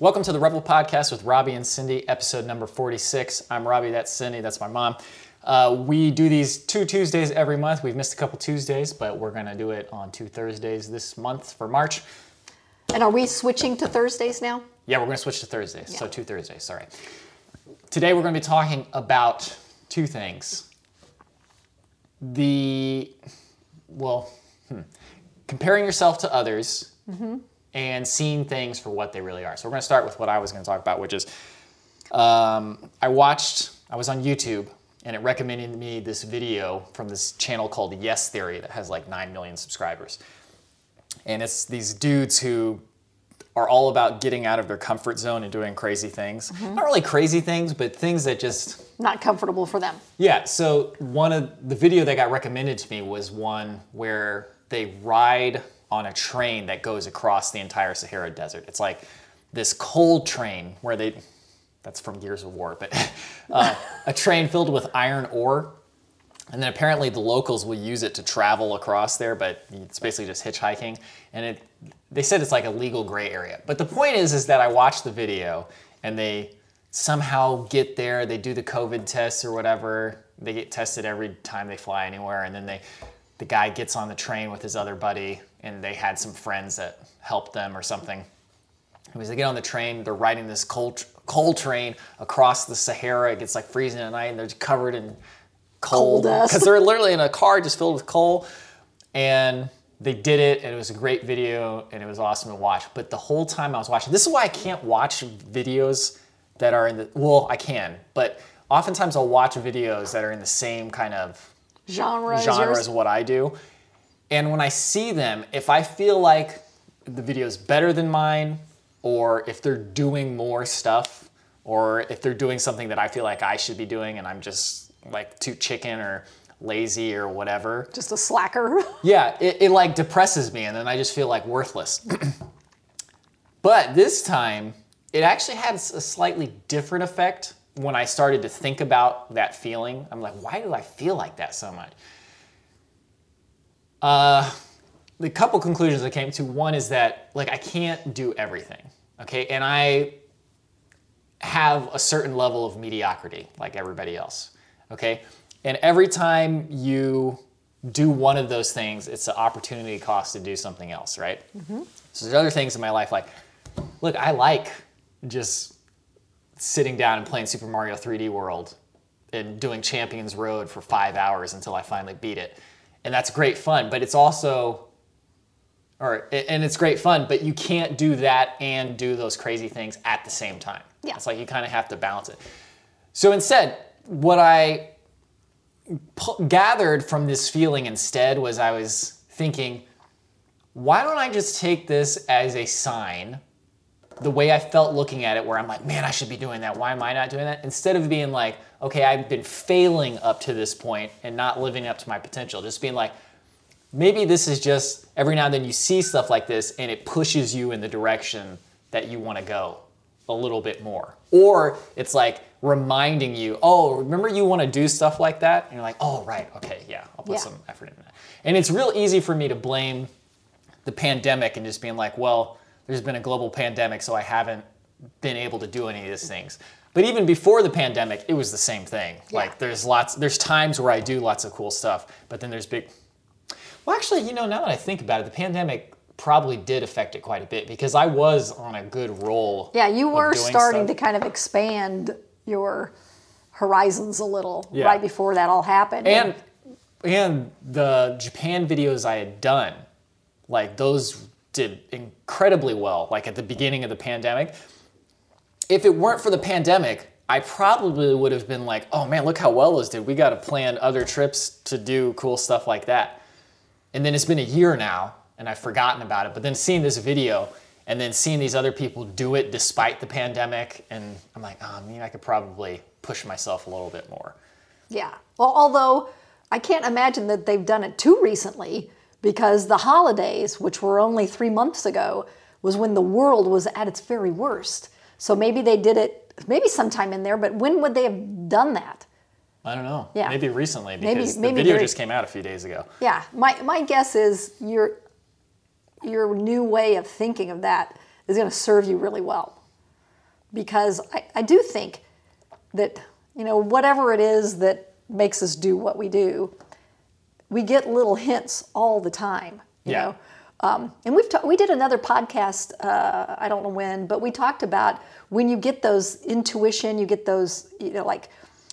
Welcome to the Rebel Podcast with Robby and Cindy, episode number 46. I'm Robby, that's Cindy, that's my mom. Uh, we do these two Tuesdays every month. We've missed a couple Tuesdays, but we're going to do it on two Thursdays this month for March. And are we switching to Thursdays now? Yeah, we're going to switch to Thursdays. So two Thursdays, sorry. Today we're going to be talking about two things. The, well, hmm, comparing yourself to others and seeing things for what they really are. So we're going to start with what I was going to talk about, which is um, I watched, I was on YouTube and it recommended me this video from this channel called Yes Theory that has like 9 million subscribers. And it's these dudes who are all about getting out of their comfort zone and doing crazy things. Not really crazy things, but things that just Not comfortable for them. yeah, so one of the video that got recommended to me was one where they ride on a train that goes across the entire Sahara Desert. It's like this cold train where they that's from Gears of War, but uh, a train filled with iron ore. And then apparently the locals will use it to travel across there, but it's basically just hitchhiking. And it, they said it's like a legal gray area. But the point is, is that I watched the video and they somehow get there. They do the COVID tests or whatever. They get tested every time they fly anywhere, and then they, the guy gets on the train with his other buddy, and they had some friends that helped them or something. As they get on the train, they're riding this cold coal train across the Sahara. It gets like freezing at night, and they're covered in coal Coal because they're literally in a car just filled with coal. And they did it, and it was a great video, and it was awesome to watch. But the whole time I was watching, this is why I can't watch videos that are in the well, I can, but oftentimes I'll watch videos that are in the same kind of Genre, genre as what I do. And when I see them, if I feel like the video is better than mine, or if they're doing more stuff, or if they're doing something that I feel like I should be doing and I'm just like too chicken or lazy or whatever, Just a slacker. yeah, it, it like depresses me and then I just feel like worthless. but this time, it actually had a slightly different effect when I started to think about that feeling. I'm like, why do I feel like that so much? Uh, the couple conclusions I came to one is that like I can't do everything, okay, and I have a certain level of mediocrity like everybody else, okay, and every time you do one of those things, it's an opportunity cost to do something else, right? So there's other things in my life like, look, I like just sitting down and playing Super Mario 3D World and doing Champions Road for five hours until I finally beat it. And that's great fun, but it's also, or, and it's great fun, but you can't do that and do those crazy things at the same time. Yeah. It's like you kind of have to balance it. So instead, what I gathered from this feeling instead was I was thinking, why don't I just take this as a sign the way I felt looking at it, where I'm like, man, I should be doing that. Why am I not doing that? Instead of being like, okay, I've been failing up to this point and not living up to my potential, just being like, maybe this is just every now and then you see stuff like this and it pushes you in the direction that you want to go a little bit more. Or it's like reminding you, oh, remember you want to do stuff like that? And you're like, oh, right, okay, yeah, I'll put Yeah. some effort in that. And it's real easy for me to blame the pandemic and just being like, well, there's been a global pandemic, so I haven't been able to do any of these things. But even before the pandemic, it was the same thing. Like there's lots, there's times where I do lots of cool stuff, but then there's big. Well, actually, you know, now that I think about it, the pandemic probably did affect it quite a bit because I was on a good roll. yeah, you were starting stuff. to kind of expand your horizons a little Yeah. right before that all happened. and and the Japan videos I had done, like those did incredibly well. Like at the beginning of the pandemic, if it weren't for the pandemic, I probably would have been like, oh man, look how well those did. We got to plan other trips to do cool stuff like that. And then it's been a year now, and I've forgotten about it. But then seeing this video and then seeing these other people do it despite the pandemic, and I'm like, oh, I mean, I could probably push myself a little bit more. Yeah. Well, although I can't imagine that they've done it too recently because the holidays, which were only three months ago, was when the world was at its very worst. So maybe they did it maybe sometime in there, but when would they have done that? I don't know. Yeah. Maybe recently Maybe- because maybe the video very- just came out a few days ago. Yeah, my, my guess is your your new way of thinking of that is going to serve you really well. because I, I do think that you know whatever it is that makes us do what we do, we get little hints all the time. You Yeah. know, um, and we've ta- we did another podcast. Uh, I don't know when, but we talked about when you get those intuition, you get those you know like,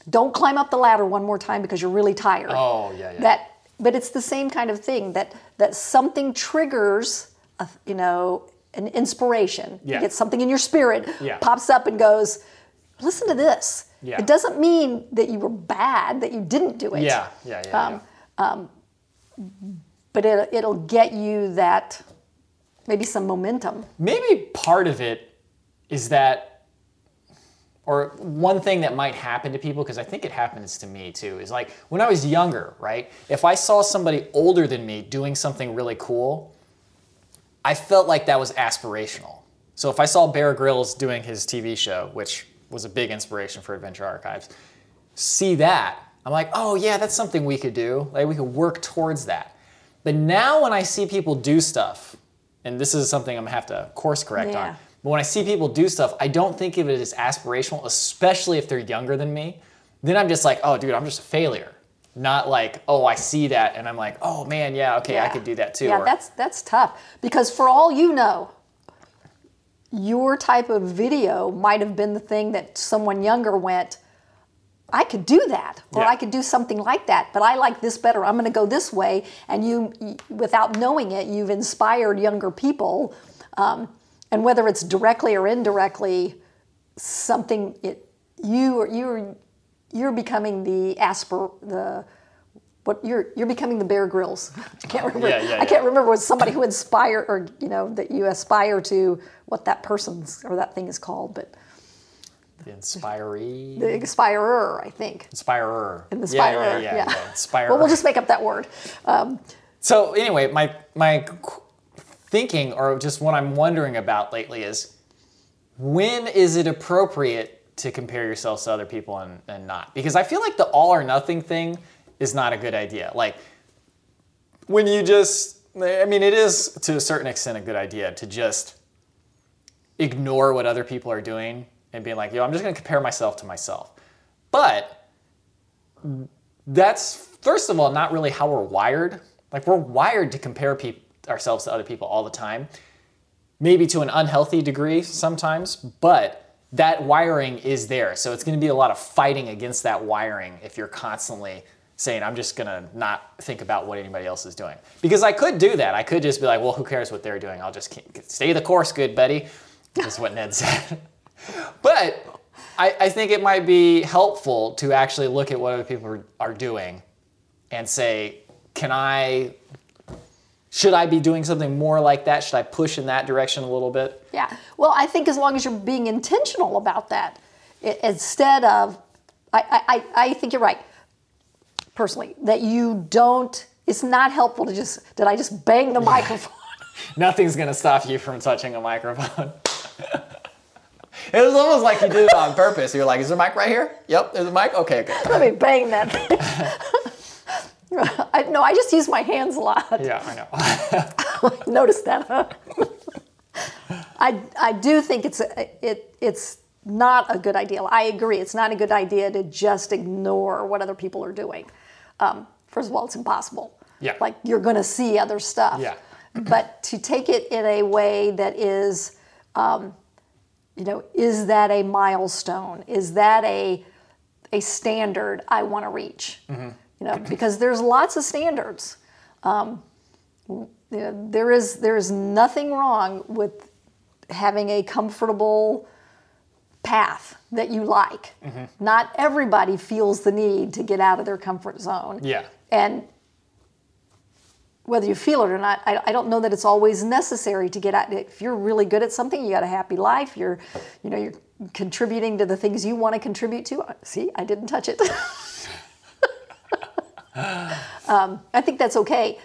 don't climb up the ladder one more time because you're really tired. Oh, yeah, yeah. That, but it's the same kind of thing that that something triggers, a, you know, an inspiration. Yeah. You get something in your spirit Yeah. pops up and goes, listen to this. Yeah. It doesn't mean that you were bad, that you didn't do it. Yeah, yeah, yeah. Um, yeah. But it, it'll get you that maybe some momentum. Maybe part of it is that, or one thing that might happen to people, because I think it happens to me too, is like when I was younger, right? If I saw somebody older than me doing something really cool, I felt like that was aspirational. So if I saw Bear Grylls doing his TV show, which was a big inspiration for Adventure Archives, see that, I'm like, oh yeah, that's something we could do. Like we could work towards that. But now when I see people do stuff, and this is something I'm gonna have to course correct Yeah. on, but when I see people do stuff, I don't think of it as aspirational, especially if they're younger than me. Then I'm just like, oh dude, I'm just a failure. Not like, oh, I see that and I'm like, oh man, yeah, okay, I could do that too. Yeah, Or- that's that's tough because for all you know, your type of video might have been the thing that someone younger went, I could do that, or Yeah. I could do something like that, but I like this better. I'm going to go this way, and you, without knowing it, you've inspired younger people, um, and whether it's directly or indirectly, something it you you're you're becoming the asper the what you're you're becoming the Bear Grylls. I can't remember. Yeah, yeah, I can't remember was somebody who inspire or you know that you aspire to what that person's or that thing is called, but the inspiree. the inspirer, I think. Inspirer. The Yeah, inspirer, yeah, yeah, yeah. yeah. Inspirer. Well, we'll just make up that word. Um, So anyway, my my thinking or just what I'm wondering about lately is when is it appropriate to compare yourselves to other people and, and not? Because I feel like the all or nothing thing is not a good idea. Like when you just I mean it is to a certain extent a good idea to just ignore what other people are doing and being like, yo, I'm just gonna compare myself to myself. But that's first of all not really how we're wired. Like we're wired to compare peop ourselves to other people all the time, maybe to an unhealthy degree sometimes, but that wiring is there. So it's going to be a lot of fighting against that wiring if you're constantly saying, I'm just going to not think about what anybody else is doing. Because I could do that. I could just be like, well, who cares what they're doing? I'll just stay the course, good buddy. Is what Ned said. but I, I think it might be helpful to actually look at what other people are, are doing and say, can I, should I be doing something more like that? Should I push in that direction a little bit? yeah. Well, I think as long as you're being intentional about that, i- instead of, I, I, I I think you're right, personally, that you don't, it's not helpful to just, did I just bang the microphone? Nothing's gonna stop you from touching a microphone. It was almost like you did it on purpose. You're like, is there a mic right here? Yep, there's a mic. Okay, good. Let me bang that thing. I, no, I just use my hands a lot. Yeah, I know. Notice that, huh? I, I do think it's a, it it's not a good idea. I agree. It's not a good idea to just ignore what other people are doing. Um, first of all, it's impossible. Yeah. Like you're going to see other stuff. Yeah. But to take it in a way that is, um, you know, is that a milestone? Is that a a standard I want to reach? Mm-hmm. You know, because there's lots of standards. Um, you know, there is there is nothing wrong with having a comfortable path that you like. Mm-hmm. Not everybody feels the need to get out of their comfort zone. Yeah. And whether you feel it or not, I, I don't know that it's always necessary to get out. If you're really good at something, you got a happy life. You're, you know, you're contributing to the things you want to contribute to. See, I didn't touch it. um, I think that's okay.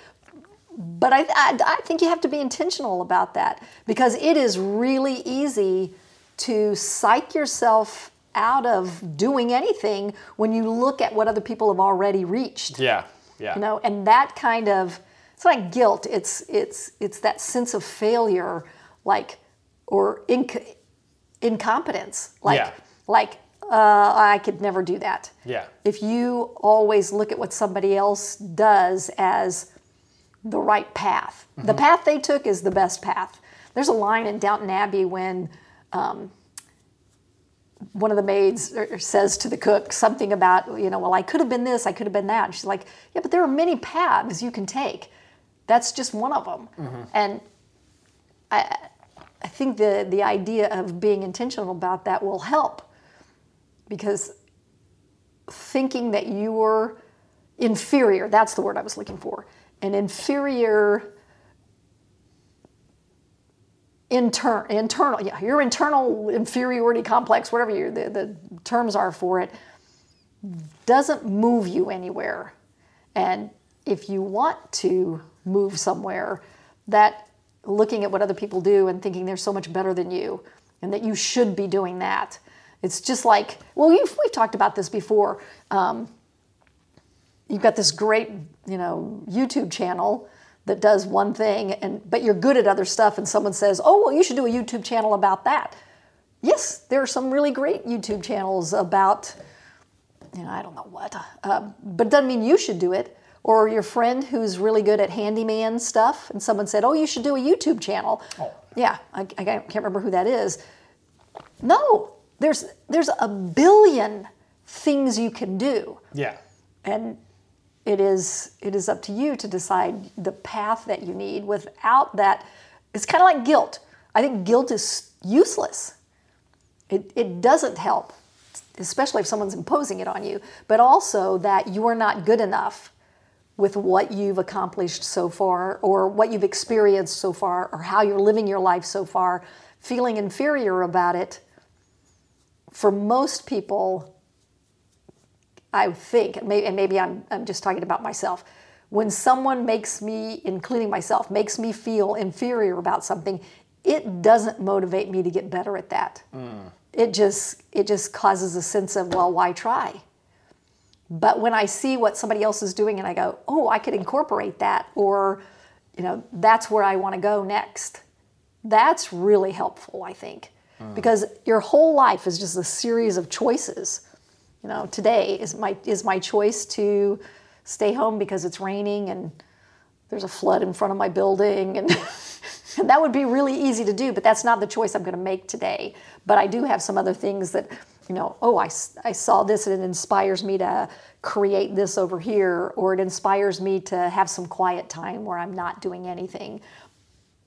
But I, I, I think you have to be intentional about that because it is really easy to psych yourself out of doing anything when you look at what other people have already reached Yeah, yeah. you know and that kind of it's not guilt it's it's it's that sense of failure like or inc- incompetence. Like, Yeah. like uh, I could never do that. Yeah. If you always look at what somebody else does as the right path, the path they took is the best path. There's a line in Downton Abbey when um, one of the maids er- says to the cook something about, you know, well, I could have been this, I could have been that. And she's like, yeah, but there are many paths you can take. That's just one of them. Mm-hmm. And I, I think the, the idea of being intentional about that will help because thinking that you were inferior, that's the word I was looking for, an inferior inter, internal, yeah, your internal inferiority complex, whatever your, the, the terms are for it, doesn't move you anywhere. And if you want to move somewhere, that looking at what other people do and thinking they're so much better than you and that you should be doing that. It's just like, well, we've, we've talked about this before. Um, you've got this great, you know, YouTube channel that does one thing, and but you're good at other stuff, and someone says, "Oh, well, you should do a YouTube channel about that." Yes, there are some really great YouTube channels about, you know, I don't know what, uh, but it doesn't mean you should do it. Or your friend who's really good at handyman stuff, and someone said, "Oh, you should do a YouTube channel." Oh. Yeah, I, I can't remember who that is. No, there's there's a billion things you can do Yeah. and it is it is up to you to decide the path that you need without that it's kind of like guilt i think guilt is useless it, it doesn't help especially if someone's imposing it on you but also that you are not good enough with what you've accomplished so far or what you've experienced so far or how you're living your life so far feeling inferior about it for most people I think, and maybe, and maybe I'm, I'm just talking about myself, when someone makes me, including myself, makes me feel inferior about something, it doesn't motivate me to get better at that. Mm. It just it just causes a sense of well, why try? But when I see what somebody else is doing and I go, oh, I could incorporate that, or you know, that's where I want to go next. That's really helpful, I think, mm. because your whole life is just a series of choices. You know today is my is my choice to stay home because it's raining and there's a flood in front of my building and and that would be really easy to do but that's not the choice i'm going to make today. But i do have some other things that you know oh I, I saw this and it inspires me to create this over here or it inspires me to have some quiet time where i'm not doing anything.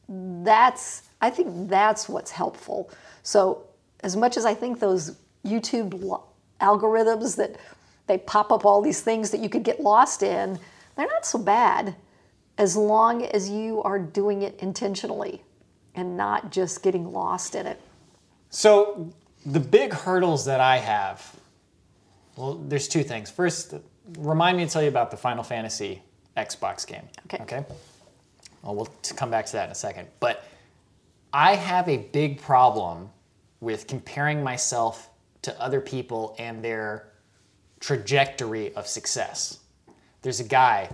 That's i think that's what's helpful. So as much as i think those youtube algorithms that they pop up all these things that you could get lost in they're not so bad as long as you are doing it intentionally and not just getting lost in it. So the big hurdles that I have, well, there's two things. First, remind me to tell you about the Final Fantasy Xbox game. Okay. Okay. Well, we'll come back to that in a second. But I have a big problem with comparing myself to other people and their trajectory of success. There's a guy,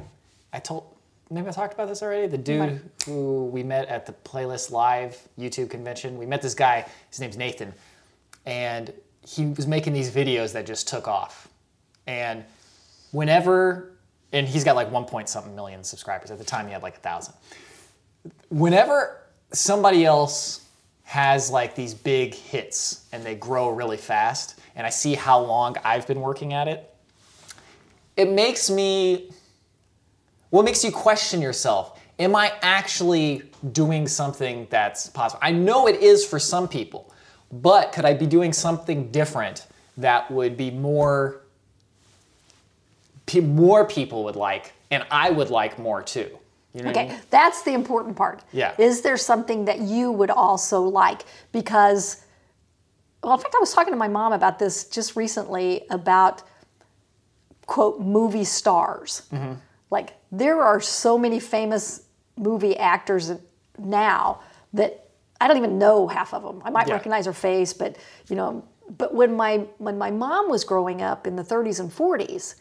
I told, maybe I talked about this already. The dude Might. who we met at the Playlist Live YouTube convention. We met this guy, his name's Nathan, and he was making these videos that just took off. And whenever, and he's got like one point something million subscribers. At the time, he had like a thousand. Whenever somebody else has like these big hits and they grow really fast, and I see how long I've been working at it, it makes me, what makes you question yourself? Am I actually doing something that's possible? I know it is for some people, but could I be doing something different that would be more, more people would like, and I would like more too? You know what I Okay, mean? that's the important part. Yeah. Is there something that you would also like? Because, well, in fact, I was talking to my mom about this just recently about, quote, movie stars. Mm-hmm. Like, there are so many famous movie actors now that I don't even know half of them. I might Yeah. recognize her face, but, you know, but when my when my mom was growing up in the 30s and 40s,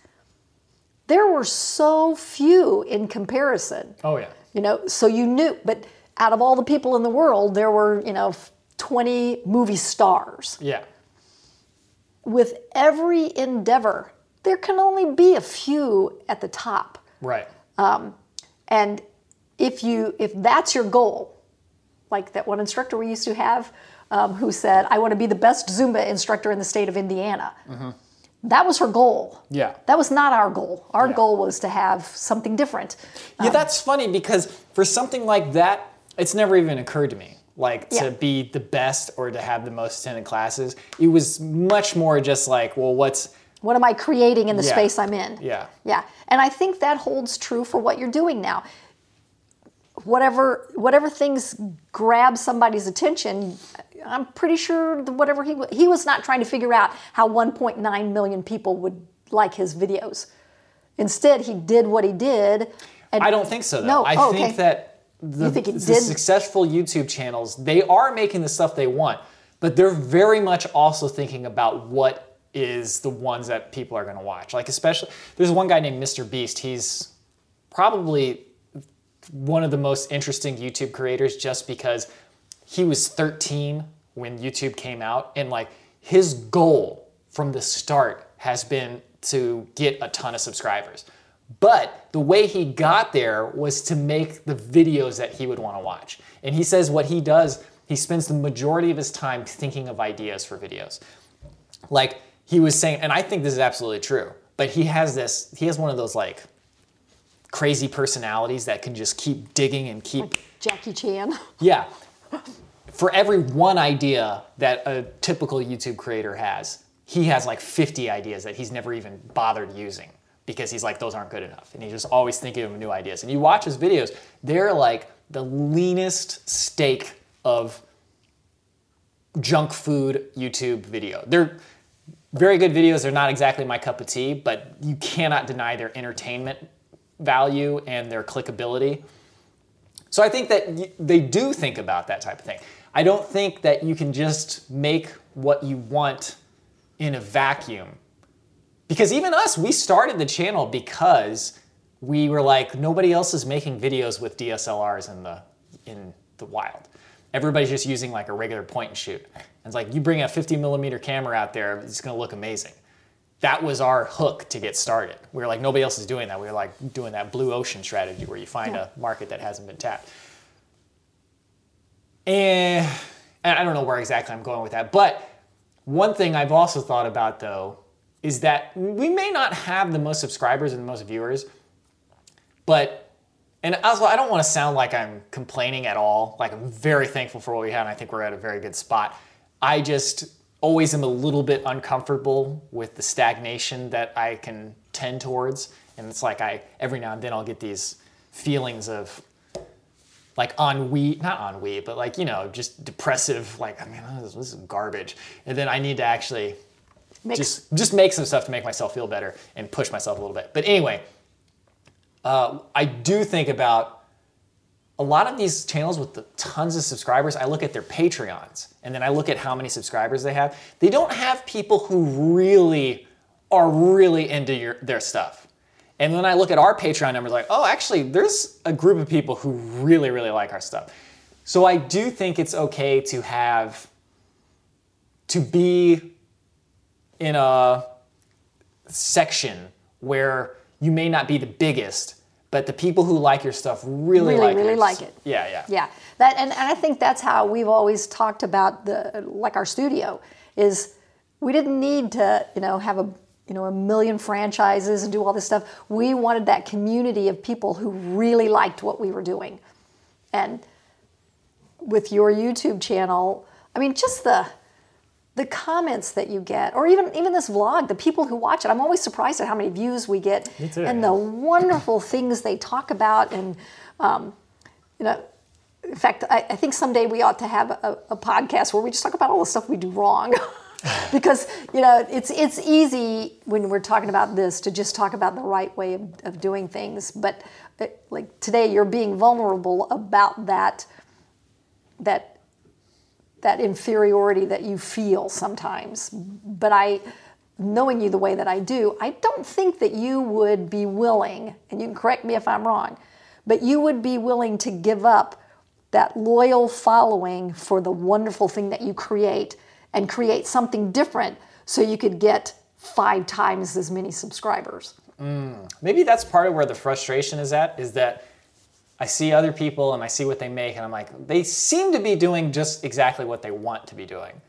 there were so few in comparison. Oh yeah. You know, so you knew, but out of all the people in the world, there were, you know, 20 movie stars. Yeah. With every endeavor, there can only be a few at the top. Right. Um, and if you if that's your goal, like that one instructor we used to have um, who said, I want to be the best Zumba instructor in the state of Indiana. That was her goal. Yeah. That was not our goal. Our Yeah. goal was to have something different. Yeah, that's funny because for something like that, it's never even occurred to me. Like Yeah. to be the best or to have the most attended classes. It was much more just like, well, what's What am I creating in the Yeah. space I'm in? yeah. Yeah, and I think that holds true for what you're doing now. Whatever whatever things grab somebody's attention, I'm pretty sure whatever he he was not trying to figure out how 1.9 million people would like his videos. Instead, he did what he did. And I don't think so though. No, I oh, think okay. that the, think the successful YouTube channels, they are making the stuff they want, but they're very much also thinking about what is the ones that people are going to watch. Like especially there's one guy named Mr. Beast. He's probably one of the most interesting YouTube creators just because he was 13 when YouTube came out and like his goal from the start has been to get a ton of subscribers. But the way he got there was to make the videos that he would want to watch. And he says what he does, he spends the majority of his time thinking of ideas for videos. Like he was saying, and I think this is absolutely true, but he has this, he has one of those like crazy personalities that can just keep digging and keep Jackie Chan. yeah. For every one idea that a typical YouTube creator has, he has like 50 ideas that he's never even bothered using because he's like, those aren't good enough. And he's just always thinking of new ideas. And you watch his videos, they're like the leanest steak of junk food YouTube video. They're very good videos. They're not exactly my cup of tea, but you cannot deny their entertainment value and their clickability. So I think that they do think about that type of thing. I don't think that you can just make what you want in a vacuum. Because even us, we started the channel because we were like, nobody else is making videos with DSLRs in the in the wild. Everybody's just using like a regular point and shoot. And it's like you bring a 50 millimeter camera out there, it's gonna look amazing. That was our hook to get started. We were like, nobody else is doing that. We were like doing that blue ocean strategy where you find a market that hasn't been tapped. Eh, and, and I don't know where exactly I'm going with that, but one thing I've also thought about though is that we may not have the most subscribers and the most viewers, but and also I don't want to sound like I'm complaining at all. Like I'm very thankful for what we have, and I think we're at a very good spot. I just always am a little bit uncomfortable with the stagnation that I can tend towards, and it's like I every now and then I'll get these feelings of like ennui, not ennui, but like you know just depressive. Like I mean this, this is garbage, and then I need to actually Mix. just just make some stuff to make myself feel better and push myself a little bit. But anyway, uh, I do think about a lot of these channels with the tons of subscribers. I look at their Patreons and then I look at how many subscribers they have. They don't have people who really are really into your, their stuff. And then I look at our Patreon numbers, like, oh, actually, there's a group of people who really, really like our stuff. So I do think it's okay to have, to be in a section where you may not be the biggest, but the people who like your stuff really, Really, like really your like it. Yeah, yeah. Yeah, that and, and I think that's how we've always talked about the like our studio is we didn't need to you know have a you know a million franchises and do all this stuff. We wanted that community of people who really liked what we were doing, and with your YouTube channel, I mean just the the comments that you get, or even even this vlog, the people who watch it, I'm always surprised at how many views we get, and the wonderful things they talk about, and um, you know, in fact, I, I think someday we ought to have a, a podcast where we just talk about all the stuff we do wrong. because you know it's it's easy when we're talking about this to just talk about the right way of, of doing things but uh, like today you're being vulnerable about that that that inferiority that you feel sometimes but i knowing you the way that i do i don't think that you would be willing and you can correct me if i'm wrong but you would be willing to give up that loyal following for the wonderful thing that you create and create something different so you could get five times as many subscribers. Mm. Maybe that's part of where the frustration is at, is that I see other people and I see what they make, and I'm like, they seem to be doing just exactly what they want to be doing.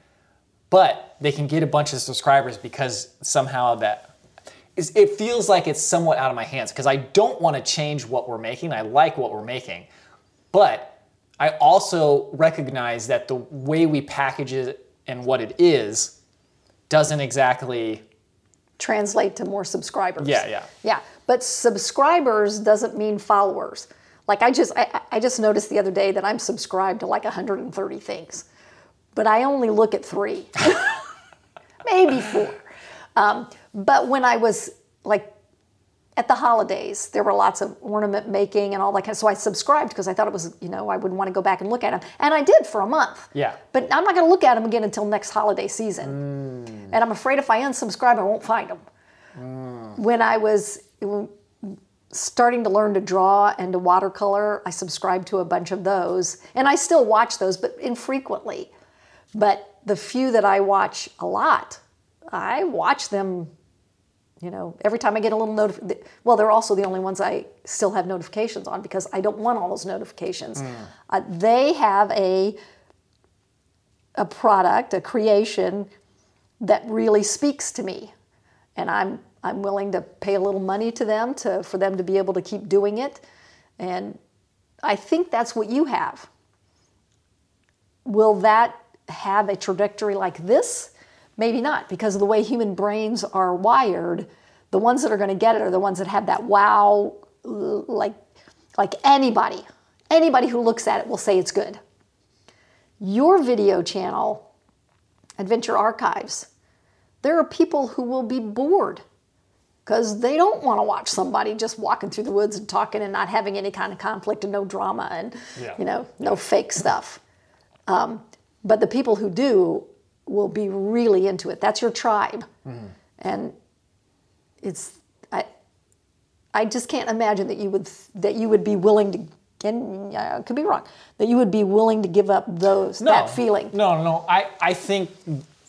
But they can get a bunch of subscribers because somehow that is, it feels like it's somewhat out of my hands because I don't want to change what we're making. I like what we're making. But I also recognize that the way we package it and what it is doesn't exactly Translate to more subscribers. Yeah, yeah. Yeah, but subscribers doesn't mean followers. Like I just I, I just noticed the other day that I'm subscribed to like 130 things, but I only look at three, maybe four. Um, but when I was like at the holidays, there were lots of ornament making and all that kind of. So I subscribed because I thought it was you know I would want to go back and look at them, and I did for a month. Yeah. But I'm not going to look at them again until next holiday season, and I'm afraid if I unsubscribe, I won't find them when I was starting to learn to draw and to watercolor, I subscribe to a bunch of those. And I still watch those, but infrequently. But the few that I watch a lot, I watch them, you know, every time I get a little notification. Well, they're also the only ones I still have notifications on because I don't want all those notifications. Uh, they have a a product, a creation that really speaks to me and I'm I'm willing to pay a little money to them to for them to be able to keep doing it. And I think that's what you have. Will that have a trajectory like this? Maybe not, because of the way human brains are wired. The ones that are going to get it are the ones that have that wow, like like anybody, anybody who looks at it will say it's good. Your video channel, Adventure Archives, there are people who will be bored because they don't want to watch somebody just walking through the woods and talking and not having any kind of conflict and no drama and Yeah. you know no fake stuff. Um, but the people who do will be really into it. That's your tribe, and it's I. I just can't imagine that you would that you would be willing to. And I could be wrong. That you would be willing to give up those that feeling. No, no, no. I, I think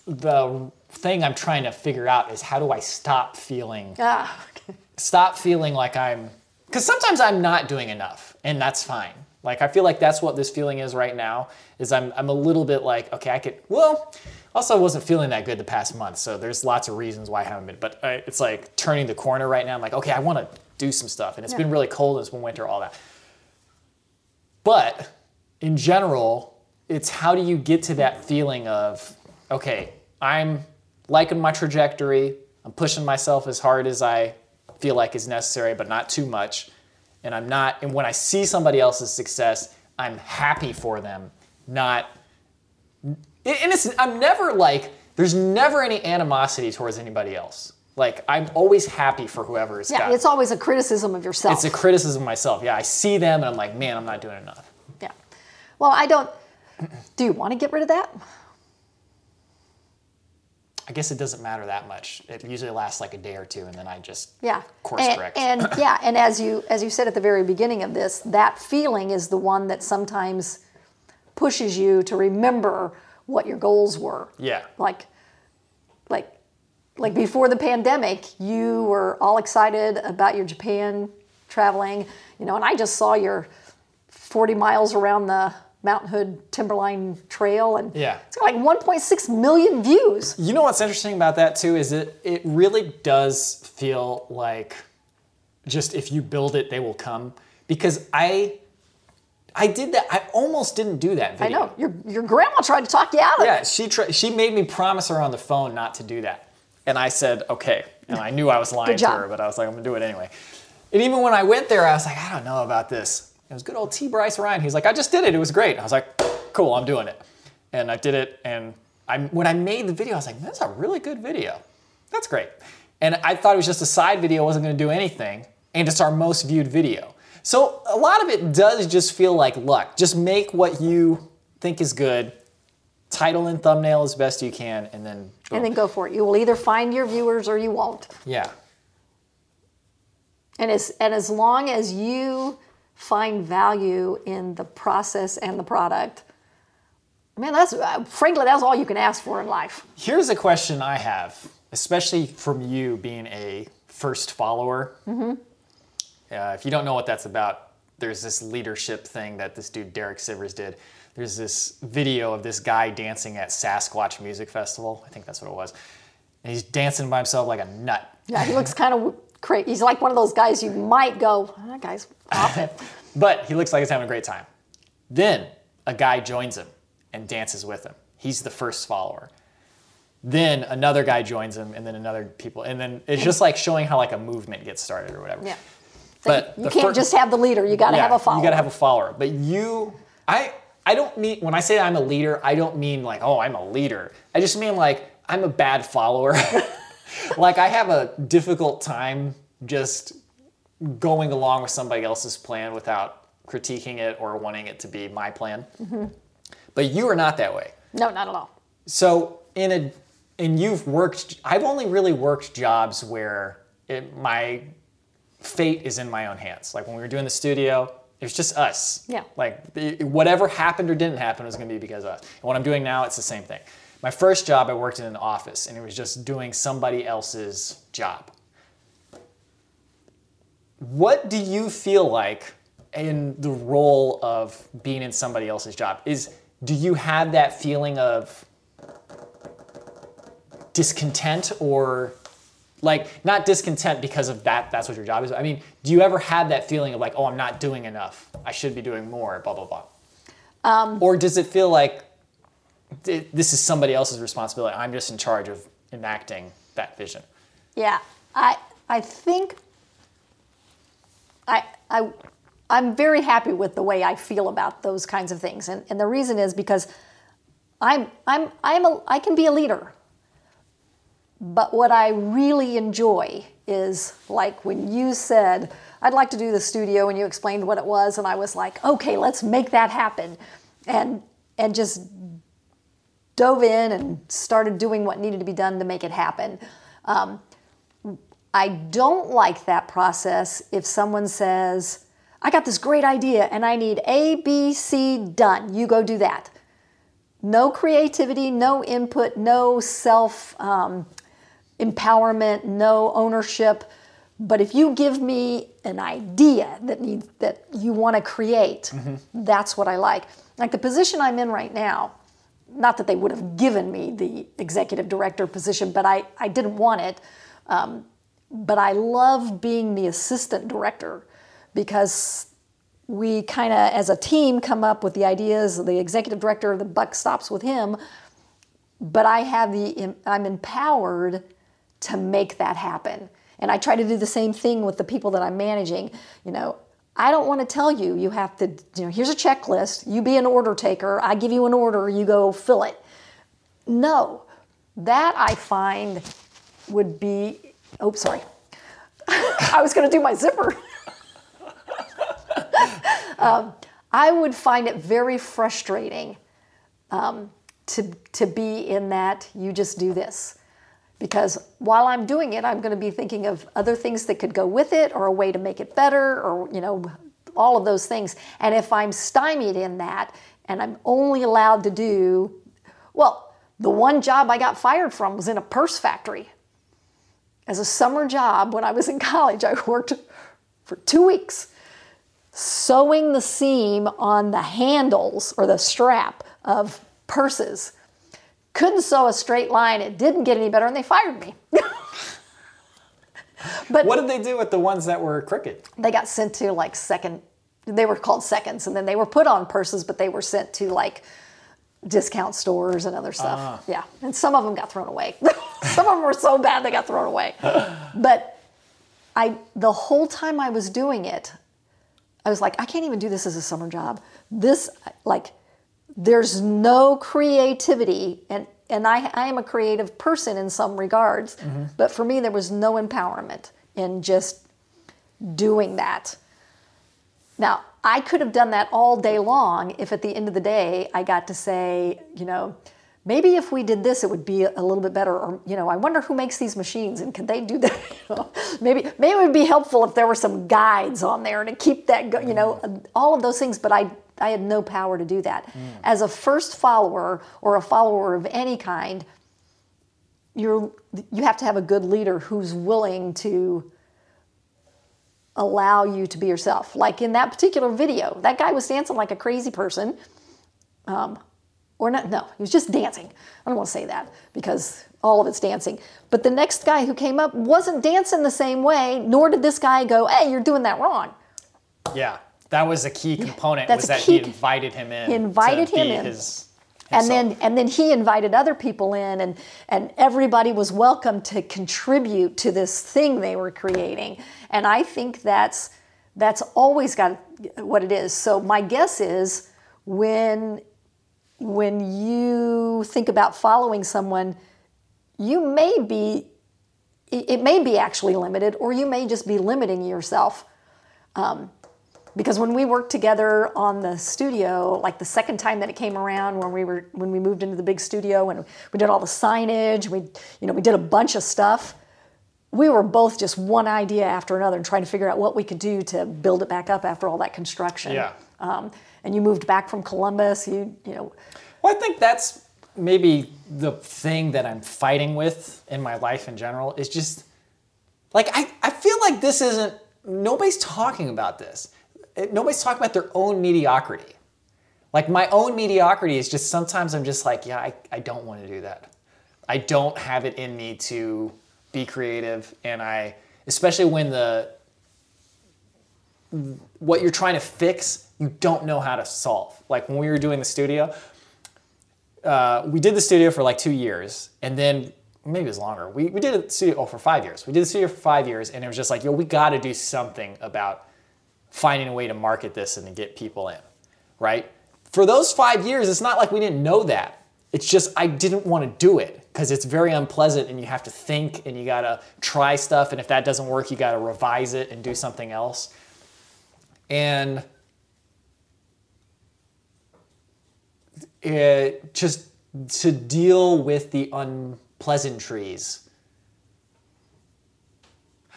the thing I'm trying to figure out is how do I stop feeling Ah, okay. stop feeling like I'm because sometimes I'm not doing enough, and that's fine. Like I feel like that's what this feeling is right now. Is I'm I'm a little bit like okay, I could well. Also, I wasn't feeling that good the past month, so there's lots of reasons why I haven't been. But I, it's like turning the corner right now. I'm like, okay, I want to do some stuff, and it's been really cold. It's been winter, all that. But in general, it's how do you get to that feeling of, okay, I'm liking my trajectory, I'm pushing myself as hard as I feel like is necessary, but not too much. And I'm not, and when I see somebody else's success, I'm happy for them, not, and it's, I'm never like, there's never any animosity towards anybody else. Like, I'm always happy for whoever has Yeah, got it's always a criticism of yourself. it's a criticism of myself. Yeah, I see them and I'm like, man, I'm not doing enough. yeah. Well, I don't. Do you want to get rid of that? I guess it doesn't matter that much. It usually lasts like a day or two, and then I just Yeah. course and, correct. And yeah, and as you as you said at the very beginning of this, that feeling is the one that sometimes pushes you to remember what your goals were. yeah, Like like like before the pandemic, you were all excited about your Japan traveling, you know, and I just saw your 40 miles around the Mount Hood Timberline Trail and Yeah. it's got like 1.6 million views. You know what's interesting about that too is it it really does feel like just if you build it, they will come. Because I I did that. I almost didn't do that video. I know. Your your grandma tried to talk you out of it. Yeah, she tr- she made me promise her on the phone not to do that, and I said okay. And I knew I was lying to her, but I was like, I'm gonna do it anyway. And even when I went there, I was like, I don't know about this. It was good old T. Bryce Ryan. He's like, I just did it. It was great. I was like, cool, I'm doing it. And I did it. And I when I made the video, I was like, that's a really good video. That's great. And I thought it was just a side video, it wasn't gonna do anything, and it's our most viewed video. So a lot of it does just feel like luck. Just make what you think is good, title and thumbnail as best you can, and then boom. And then go for it. You will either find your viewers or you won't. yeah, And as and as long as you find value in the process and the product, man, that's uh, frankly that's all you can ask for in life. Here's a question I have, especially from you being a first follower. Mm-hmm. Uh, if you don't know what that's about, there's this leadership thing that this dude Derek Sivers did. There's this video of this guy dancing at Sasquatch Music Festival. I think that's what it was. And he's dancing by himself like a nut. Yeah, he looks kind of crazy. He's like one of those guys you might go, "Oh, that guy's off it. But he looks like he's having a great time. Then a guy joins him and dances with him. He's the first follower. Then another guy joins him, and then another people, and then it's just like showing how like a movement gets started or whatever. Yeah. But you can't fir- just have the leader. You got to yeah, have a follower. You got to have a follower. But you, I, I don't mean when I say I'm a leader, I don't mean like oh I'm a leader. I just mean like I'm a bad follower. like I have a difficult time just going along with somebody else's plan without critiquing it or wanting it to be my plan. Mm-hmm. But you are not that way. no, not at all. So in a and you've worked. I've only really worked jobs where it, my fate is in my own hands. Like when we were doing the studio, it was just us. Yeah. Like whatever happened or didn't happen was going to be because of us. And what I'm doing now, it's the same thing. My first job, I worked in an office, and it was just doing somebody else's job. What do you feel like in the role of being in somebody else's job? Is do you have that feeling of discontent or like not discontent because of that that's what your job is i mean do you ever have that feeling of like oh i'm not doing enough i should be doing more blah blah blah um, or does it feel like this is somebody else's responsibility. I'm just in charge of enacting that vision. Yeah, I I think I I I'm very happy with the way I feel about those kinds of things, and and the reason is because I'm I'm I'm a I can be a leader, but what I really enjoy is like when you said I'd like to do the studio, and you explained what it was, and I was like, okay, let's make that happen, and and just dove in and started doing what needed to be done to make it happen. Um, I don't like that process if someone says, I got this great idea and I need A, B, C done. You go do that. No creativity, no input, no self um, empowerment, no ownership. But if you give me an idea that needs that you want to create, that's what I like. Like the position I'm in right now, not that they would have given me the executive director position, but I, I didn't want it. Um, but I love being the assistant director because we kind of, as a team, come up with the ideas. The executive director, the buck stops with him, but I have the, I'm empowered to make that happen. And I try to do the same thing with the people that I'm managing. You know, I don't want to tell you, you have to, you know, here's a checklist, you be an order taker, I give you an order, you go fill it. No, that I find would be, oh, sorry. I was going to do my zipper. um, I would find it very frustrating um, to, to be in that you just do this. Because while I'm doing it, I'm going to be thinking of other things that could go with it or a way to make it better or, you know, all of those things. And if I'm stymied in that and I'm only allowed to do, well, the one job I got fired from was in a purse factory. As a summer job when I was in college, I worked for two weeks sewing the seam on the handles or the strap of purses. Couldn't sew a straight line. It didn't get any better, and they fired me. but what did they do with the ones that were crooked? They got sent to like second they were called seconds and then they were put on purses but they were sent to like discount stores and other stuff. Ah. Yeah. And some of them got thrown away. Some of them were so bad they got thrown away. But i the whole time i was doing it i was like i can't even do this as a summer job. This like there's no creativity and and I, I am a creative person in some regards mm-hmm. but for me there was no empowerment in just doing that now i could have done that all day long if at the end of the day i got to say you know maybe if we did this, it would be a little bit better. Or you know, I wonder who makes these machines and could they do that? Maybe maybe it would be helpful if there were some guides on there to keep that. Go, you know, mm-hmm. all of those things. But I I had no power to do that. As a first follower or a follower of any kind, you're you have to have a good leader who's willing to allow you to be yourself. Like in that particular video, that guy was dancing like a crazy person. Um, or not, no, he was just dancing. I don't want to say that because all of it's dancing. But the next guy who came up wasn't dancing the same way, nor did this guy go, hey, you're doing that wrong. Yeah, that was a key component. That's was that he invited him in. He invited him in. His, and then and then he invited other people in and and everybody was welcome to contribute to this thing they were creating and i think that's that's always got what it is so my guess is when when you think about following someone you may be it it may be actually limited or you may just be limiting yourself um, because when we worked together on the studio like the second time that it came around when we were when we moved into the big studio and we did all the signage we you know we did a bunch of stuff we were both just one idea after another and trying to figure out what we could do to build it back up after all that construction Yeah. um, and you moved back from columbus you you know Well, I think that's maybe the thing that I'm fighting with in my life in general is just like I, I feel like this isn't nobody's talking about this. Nobody's talking about their own mediocrity. Like my own mediocrity is just sometimes I'm just like, yeah, I, I don't want to do that. I don't have it in me to be creative and I especially when the what you're trying to fix, you don't know how to solve. Like when we were doing the studio, uh, we did the studio for like two years, and then maybe it was longer. We, we did the studio oh, for five years. We did the studio for five years, and it was just like, yo, we got to do something about finding a way to market this and to get people in, right? For those five years, it's not like we didn't know that. It's just I didn't want to do it because it's very unpleasant, and you have to think and you got to try stuff, and if that doesn't work, you got to revise it and do something else. And it just to deal with the unpleasantries.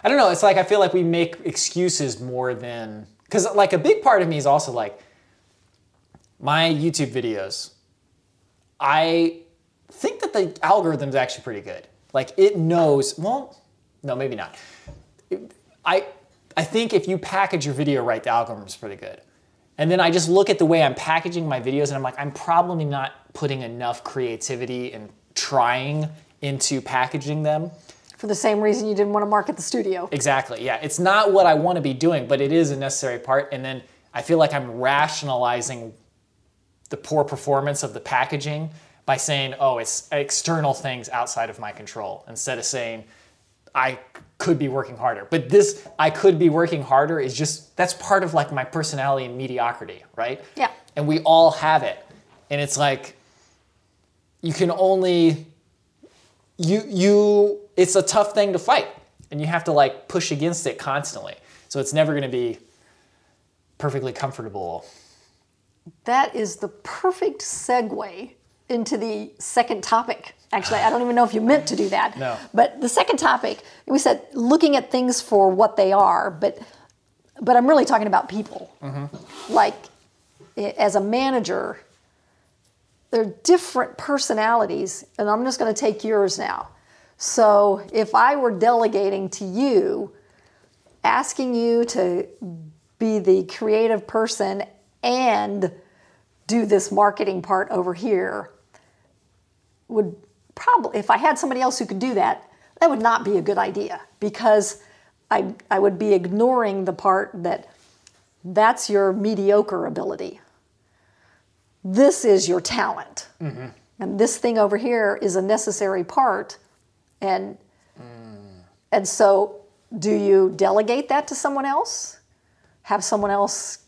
I don't know. It's like I feel like we make excuses more than because like a big part of me is also like my YouTube videos. I think that the algorithm's actually pretty good. Like it knows. Well, no, maybe not. I I think if you package your video right, the algorithm's pretty good. And then I just look at the way I'm packaging my videos and I'm like, I'm probably not putting enough creativity and trying into packaging them. For the same reason you didn't want to market the studio Exactly. Yeah. It's not what I want to be doing, but it is a necessary part. And then I feel like I'm rationalizing the poor performance of the packaging by saying, oh, it's external things outside of my control, instead of saying, I could be working harder. But this, I could be working harder, is just, that's part of like my personality and mediocrity, right? Yeah. And we all have it. And it's like, you can only you you it's a tough thing to fight and you have to like push against it constantly so it's never going to be perfectly comfortable That is the perfect segue into the second topic. Actually, I don't even know if you meant to do that. No. But the second topic, we said looking at things for what they are, but but I'm really talking about people. Mm-hmm. Like as a manager, there are different personalities, and I'm just going to take yours now. So if I were delegating to you, asking you to be the creative person and do this marketing part over here would probably if I had somebody else who could do that, that would not be a good idea because I I would be ignoring the part that that's your mediocre ability. This is your talent. Mm-hmm. And this thing over here is a necessary part and mm. and so do you delegate that to someone else? Have someone else,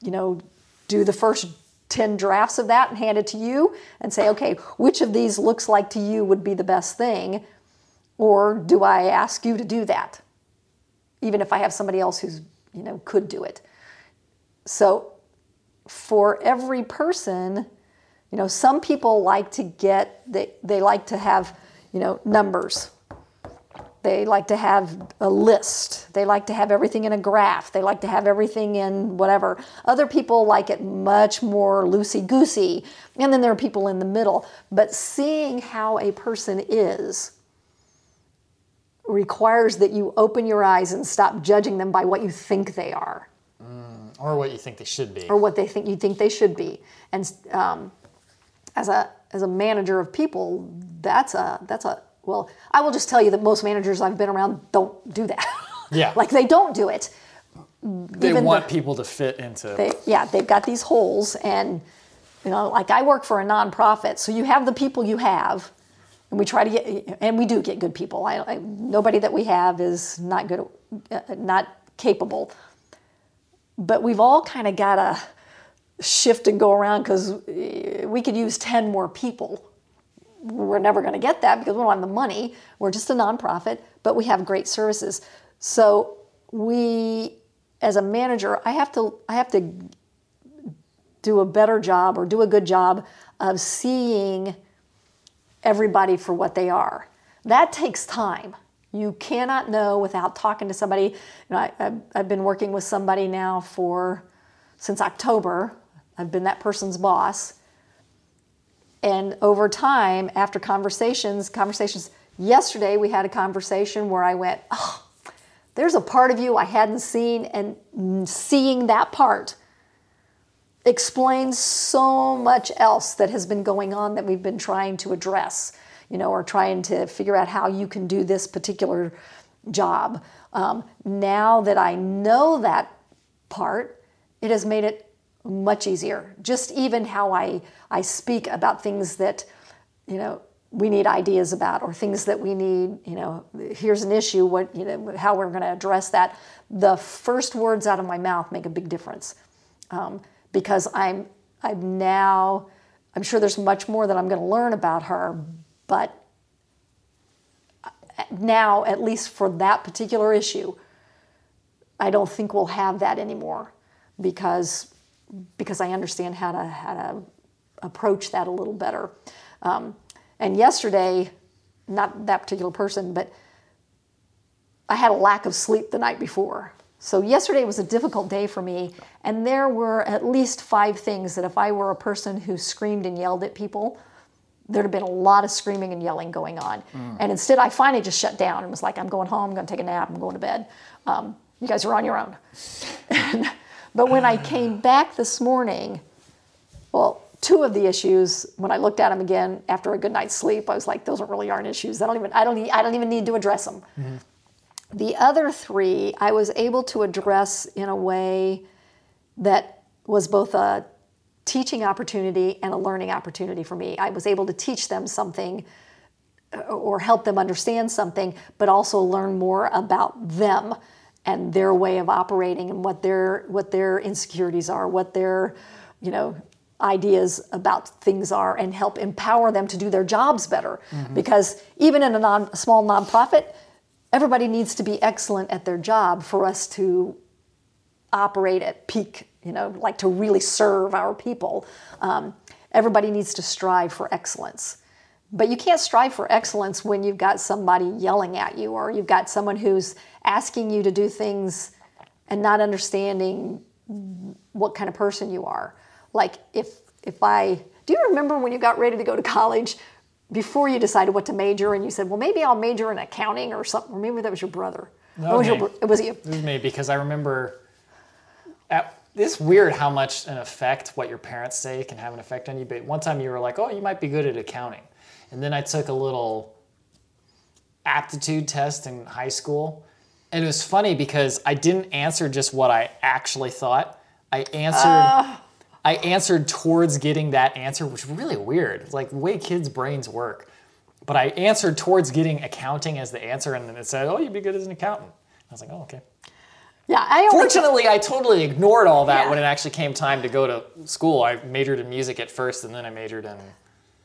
you know, do the first 10 drafts of that and hand it to you and say, okay, which of these looks like to you would be the best thing? Or do I ask you to do that? Even if I have somebody else who's, you know, could do it. So for every person, You know, some people like to get they they like to have you know numbers. They like to have a list. They like to have everything in a graph. They like to have everything in whatever. Other people like it much more loosey goosey. And then there are people in the middle. But seeing how a person is requires that you open your eyes and stop judging them by what you think they are Or what you think they should be. or what they think you think they should be. And um, as a as a manager of people, that's a that's a well. I will just tell you that most managers I've been around don't do that. Yeah. like they don't do it. they even want the- people to fit into. They, yeah, they've got these holes, and you know, like I work for a nonprofit, so you have the people you have, and we try to get, and we do get good people. I, I nobody that we have is not good, uh, not capable. But we've all kind of got to shift and go around because we could use ten more people. We're never going to get that because we don't have the money. We're just a nonprofit, but we have great services. So we, as a manager, I have to, I have to do a better job or do a good job of seeing everybody for what they are. That takes time. You cannot know without talking to somebody. You know, I, I've, I've been working with somebody now for since October. I've been that person's boss. And over time, after conversations, conversations, yesterday we had a conversation where I went, oh, there's a part of you I hadn't seen, and seeing that part explains so much else that has been going on that we've been trying to address, you know, or trying to figure out how you can do this particular job. Um, now that I know that part, it has made it much easier. Just even how I, I speak about things that, you know, we need ideas about or things that we need, you know, here's an issue, what, you know, how we're going to address that. The first words out of my mouth make a big difference um, because I'm, I'm now, I'm sure there's much more that I'm going to learn about her, but now, at least for that particular issue, I don't think we'll have that anymore because because I understand how to how to approach that a little better. Um, and yesterday, not that particular person, but I had a lack of sleep the night before. So yesterday was a difficult day for me, and there were at least five things that if I were a person who screamed and yelled at people, there'd have been a lot of screaming and yelling going on. And instead, I finally just shut down and was like, I'm going home, I'm going to take a nap, I'm going to bed. Um, you guys are on your own. but when I came back this morning, well, two of the issues, when I looked at them again after a good night's sleep, I was like, those really aren't issues. I don't even, I don't, I don't even need to address them. The other three, I was able to address in a way that was both a teaching opportunity and a learning opportunity for me. I was able to teach them something uh, or help them understand something, but also learn more about them and their way of operating and what their what their insecurities are, what their you know ideas about things are, and help empower them to do their jobs better. Because even in a, non, a small nonprofit, everybody needs to be excellent at their job for us to operate at peak, you know, like to really serve our people. Um, everybody needs to strive for excellence. But you can't strive for excellence when you've got somebody yelling at you or you've got someone who's asking you to do things and not understanding what kind of person you are. Like if if I do you remember when you got ready to go to college before you decided what to major and you said, "Well, maybe I'll major in accounting or something." Or maybe that was your brother. No, was your it was you. It was me because I remember. At, it's weird how much an effect what your parents say can have an effect on you. But one time you were like, "Oh, you might be good at accounting," and then I took a little aptitude test in high school, and it was funny because I didn't answer just what I actually thought. I answered. Ah. I answered towards getting that answer, which is really weird. It's like the way kids' brains work. But I answered towards getting accounting as the answer, and then it said, "Oh, you'd be good as an accountant." I was like, "Oh, okay." Yeah, I Fortunately, I totally ignored all that Yeah. when it actually came time to go to school. I majored in music at first, and then I majored in.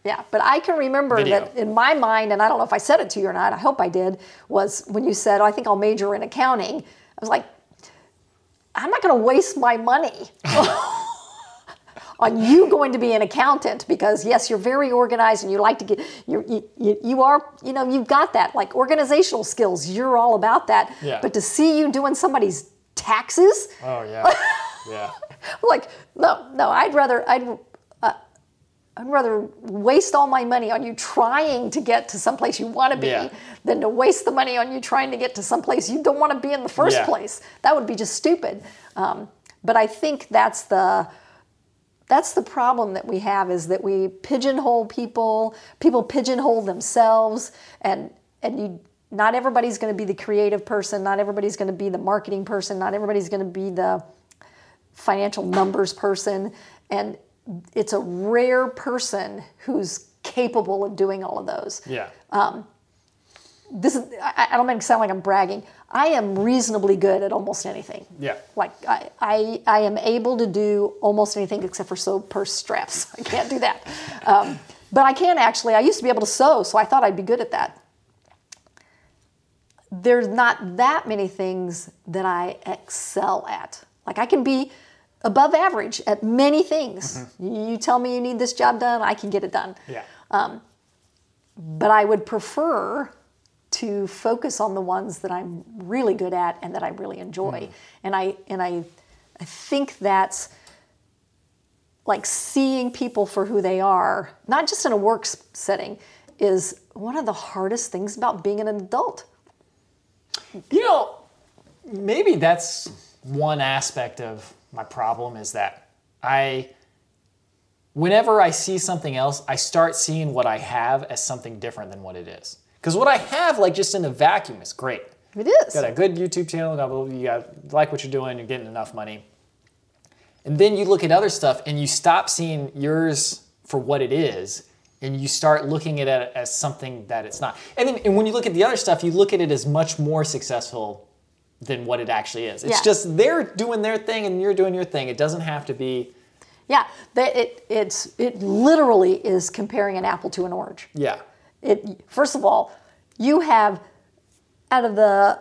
Yeah, but I can remember Video. that in my mind, and I don't know if I said it to you or not, I hope I did, was when you said, oh, I think I'll major in accounting. I was like, I'm not going to waste my money on you going to be an accountant because yes, you're very organized and you like to get you you, you are you know you've got that like organizational skills. You're all about that. Yeah. But to see you doing somebody's taxes, Oh yeah, yeah, like no no, I'd rather I'd. Uh, I'd rather waste all my money on you trying to get to someplace you want to be Yeah. than to waste the money on you trying to get to someplace you don't want to be in the first Yeah. place. That would be just stupid. Um, but I think that's the that's the problem that we have is that we pigeonhole people. People pigeonhole themselves, and and you. Not everybody's going to be the creative person. Not everybody's going to be the marketing person. Not everybody's going to be the financial numbers person. And it's a rare person who's capable of doing all of those yeah. Um, this is I, I don't mean to sound like I'm bragging. I am reasonably good at almost anything. Yeah. Like I, I, I am able to do almost anything except for sew purse straps. I can't do that. Um, but I can actually. I used to be able to sew, so I thought I'd be good at that. There's not that many things that I excel at. Like I can be above average at many things. You tell me you need this job done, I can get it done Yeah. but I would prefer to focus on the ones that I'm really good at and that I really enjoy. Hmm. And I and I I think that's like seeing people for who they are, not just in a work setting, is one of the hardest things about being an adult. You know, maybe that's one aspect of my problem is that I, whenever I see something else, I start seeing what I have as something different than what it is. Because what I have, like just in a vacuum, is great. It is. got a good YouTube channel, got, you got like what you're doing, you're getting enough money. And then you look at other stuff and you stop seeing yours for what it is and you start looking at it as something that it's not. And then and when you look at the other stuff, you look at it as much more successful than what it actually is. It's Yeah. just they're doing their thing and you're doing your thing. It doesn't have to be Yeah, that it it's it literally is comparing an apple to an orange. yeah. It first of all you have out of the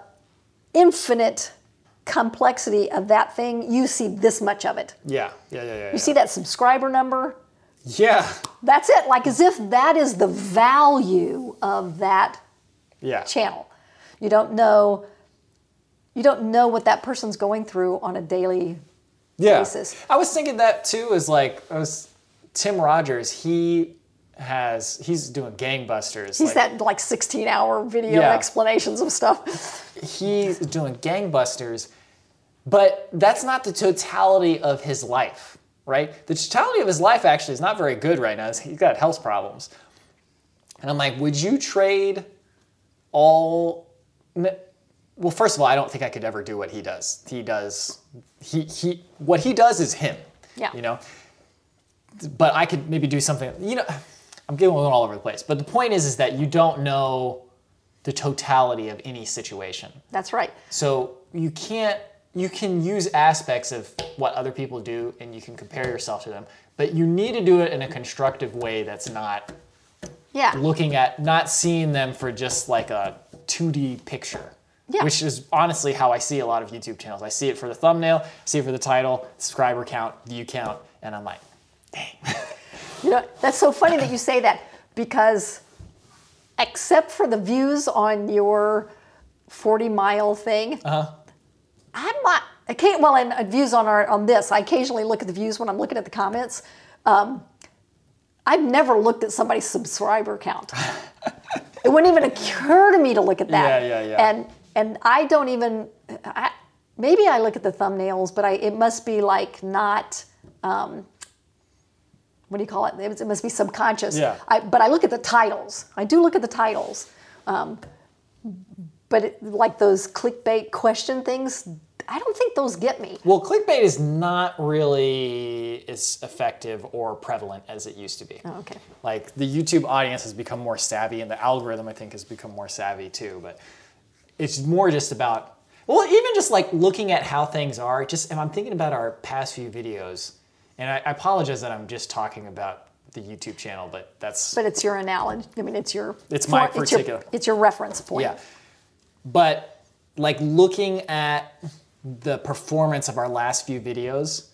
infinite complexity of that thing you see this much of it Yeah. Yeah, yeah, yeah. you see that subscriber number Yeah. that's it like as if that is the value of that Yeah. channel you don't know you don't know what that person's going through on a daily yeah. basis. I was thinking that too. Is like I was Tim Rogers. He has he's doing gangbusters. he's like, that like 16 hour video Yeah. explanations of stuff he's doing gangbusters, but that's not the totality of his life, right? The totality of his life actually is not very good right now. He's got health problems, and I'm like, would you trade all? Well, first of all, I don't think I could ever do what he does. He does. He he. What he does is him. Yeah. You know. But I could maybe do something. You know, I'm getting all over the place. But the point is, is that you don't know the totality of any situation. that's right So you can't. You can use aspects of what other people do, and you can compare yourself to them. But you need to do it in a constructive way that's not yeah looking at, not seeing them for just like a 2D picture. Yeah. Which is honestly how I see a lot of YouTube channels. I see it for the thumbnail, see it for the title, subscriber count, view count, and I'm like, dang. You know, that's so funny that you say that because except for the views on your 40 mile thing, Uh-huh. I'm not, I can't, well, and uh, views on our, on this, I occasionally look at the views when I'm looking at the comments. Um, I've never looked at somebody's subscriber count. it wouldn't even occur to me to look at that. Yeah, yeah, yeah. And, and I don't even, I, maybe I look at the thumbnails, but I, it must be like not, um, what do you call it? It must be subconscious. Yeah. I, but I look at the titles. I do look at the titles. Um, but it, like those clickbait question things, I don't think those get me. Well, clickbait is not really as effective or prevalent as it used to be. Oh, okay. Like the YouTube audience has become more savvy, and the algorithm I think has become more savvy too. But it's more just about well, even just like looking at how things are. Just if I'm thinking about our past few videos, and I, I apologize that I'm just talking about the YouTube channel, but that's But it's your analogy. I mean, it's your. It's my for- particular- It's your, it's your reference point. Yeah. But like looking at the performance of our last few videos,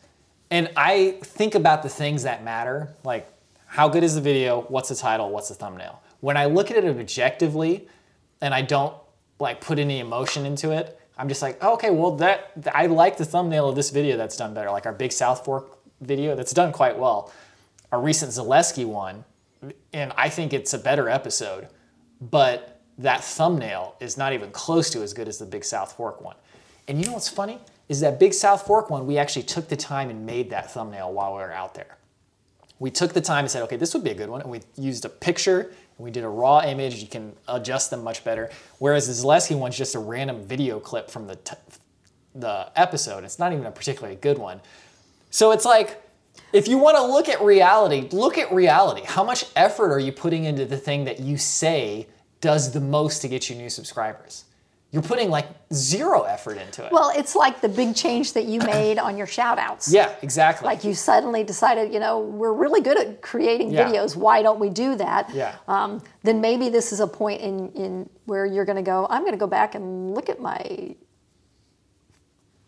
And I think about the things that matter, like how good is the video, what's the title, what's the thumbnail. When I look at it objectively and I don't like put any emotion into it, I'm just like, oh, okay, well that I like the thumbnail of this video that's done better, like our Big South Fork video that's done quite well. Our recent Zaleski one, and I think it's a better episode, but that thumbnail is not even close to as good as the Big South Fork one. And you know what's funny? Is that Big South Fork one, we actually took the time and made that thumbnail while we were out there. We took the time and said, okay, this would be a good one. And we used a picture, and we did a raw image. You can adjust them much better. Whereas the Zaleski one's just a random video clip from the, the episode. It's not even a particularly good one. So it's like, if you want to look at reality, look at reality. How much effort are you putting into the thing that you say does the most to get you new subscribers? You're putting like zero effort into it. Well, it's like the big change that you made on your shout outs. yeah, exactly. Like you suddenly decided, you know, we're really good at creating Yeah. videos. Why don't we do that? Yeah. Um, then maybe this is a point in, in where you're going to go, I'm going to go back and look at my,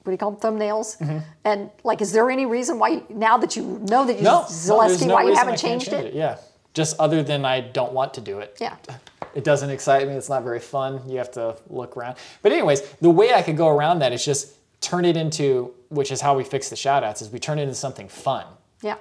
what do you call them, thumbnails? Mm-hmm. And like, is there any reason why, now that you know that you no, no, Zaleski, there's no why you haven't I changed change it? Yeah, just other than I don't want to do it. Yeah. It doesn't excite me. It's not very fun. You have to look around. But anyways, the way I could go around that is just turn it into, which is how we fix the shout outs, is we turn it into something fun. Yeah.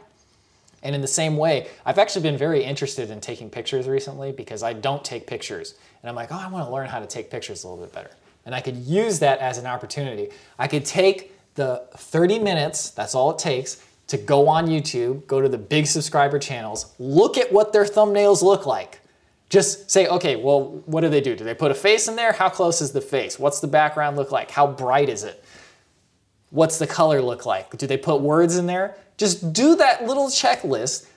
And in the same way, I've actually been very interested in taking pictures recently because I don't take pictures. And I'm like, oh, I want to learn how to take pictures a little bit better. And I could use that as an opportunity. I could take the 30 minutes, that's all it takes, to go on YouTube, go to the big subscriber channels, look at what their thumbnails look like. Just say, okay, well, what do they do? Do they put a face in there? How close is the face? What's the background look like? How bright is it? What's the color look like? Do they put words in there? Just do that little checklist.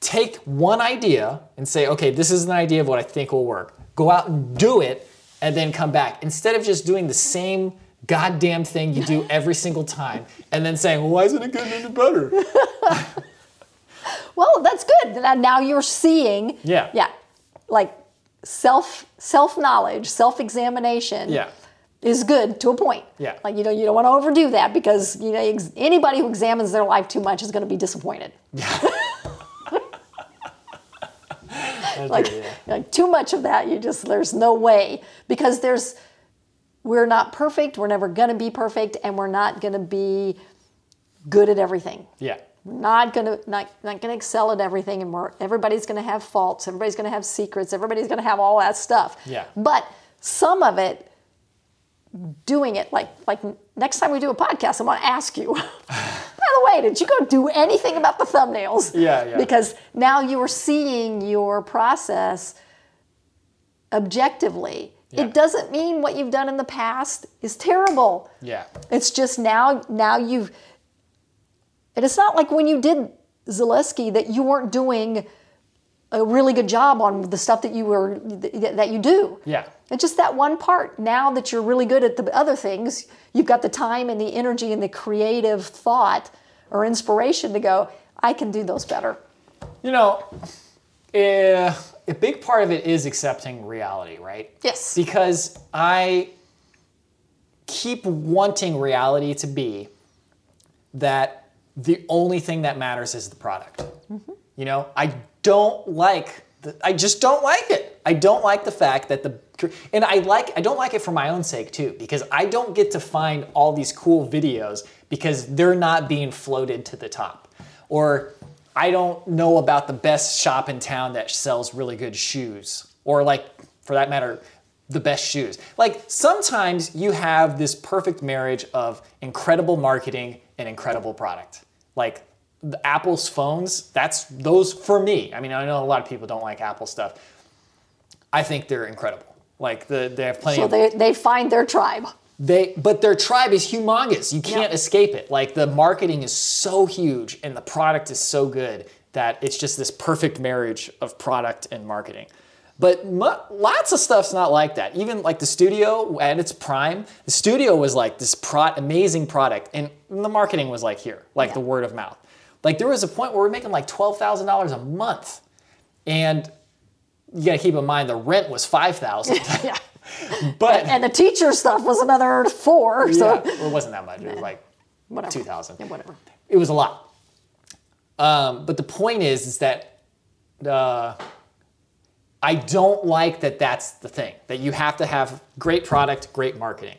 Take one idea and say, okay, this is an idea of what I think will work. Go out and do it and then come back. Instead of just doing the same goddamn thing you do every single time and then saying, well, why isn't it getting any better? Well, that's good. Now- Now you're seeing. Yeah. Yeah. Like self self knowledge, self examination. Yeah. Is good to a point. Yeah. Like you know you don't want to overdo that because you know ex- anybody who examines their life too much is going to be disappointed. like, yeah. like too much of that you just there's no way because there's we're not perfect we're never going to be perfect and we're not going to be good at everything Yeah. we're not going to not, not going to excel at everything and we're, everybody's going to have faults everybody's going to have secrets everybody's going to have all that stuff Yeah. but some of it doing it like like next time we do a podcast i want to ask you by the way did you go do anything about the thumbnails Yeah, yeah. because now you are seeing your process objectively Yeah. it doesn't mean what you've done in the past is terrible Yeah. it's just now now you've and it's not like when you did Zaleski that you weren't doing a really good job on the stuff that you were that you do. Yeah. It's just that one part. Now that you're really good at the other things, you've got the time and the energy and the creative thought or inspiration to go, I can do those better. You know, eh, a big part of it is accepting reality, right? Yes. Because I keep wanting reality to be that the only thing that matters is the product. You know, I don't like the, I just don't like it. I don't like the fact that the and I like I don't like it for my own sake too because I don't get to find all these cool videos because they're not being floated to the top. Or I don't know about the best shop in town that sells really good shoes or like for that matter the best shoes. Like sometimes you have this perfect marriage of incredible marketing and incredible product. Like Apple's phones, that's those for me. I mean, I know a lot of people don't like Apple stuff. I think they're incredible. Like the, they have plenty So of they, they find their tribe. they but their tribe is humongous. You can't Yeah. escape it. Like the marketing is so huge and the product is so good that it's just this perfect marriage of product and marketing. But lots of stuff's not like that. Even like the studio at its prime, the studio was like this pro- amazing product, and the marketing was like here, like Yeah. the word of mouth. Like there was a point where we are making like twelve thousand dollars a month, and you got to keep in mind the rent was five thousand. Yeah. but And the teacher stuff was another four. So yeah, well, it wasn't that much. It was like whatever. 2,000. Yeah, whatever. it was a lot. Um, but the point is, is that uh, I don't like that. That's the thing that you have to have great product, great marketing.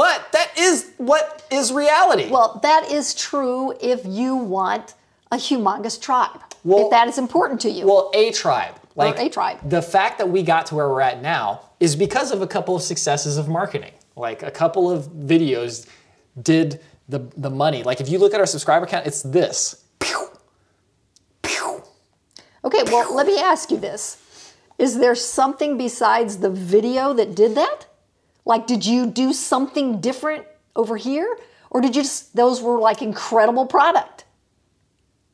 But that is what is reality. Well, that is true if you want a humongous tribe. Well- if that is important to you. Well, a tribe. Like a tribe. The fact that we got to where we're at now is because of a couple of successes of marketing. Like a couple of videos did the the money. Like if you look at our subscriber count, it's this. Pew! Pew! okay, well, let me ask you this. Is there something besides the video that did that? Like, did you do something different over here? Or did you just, those were like incredible product?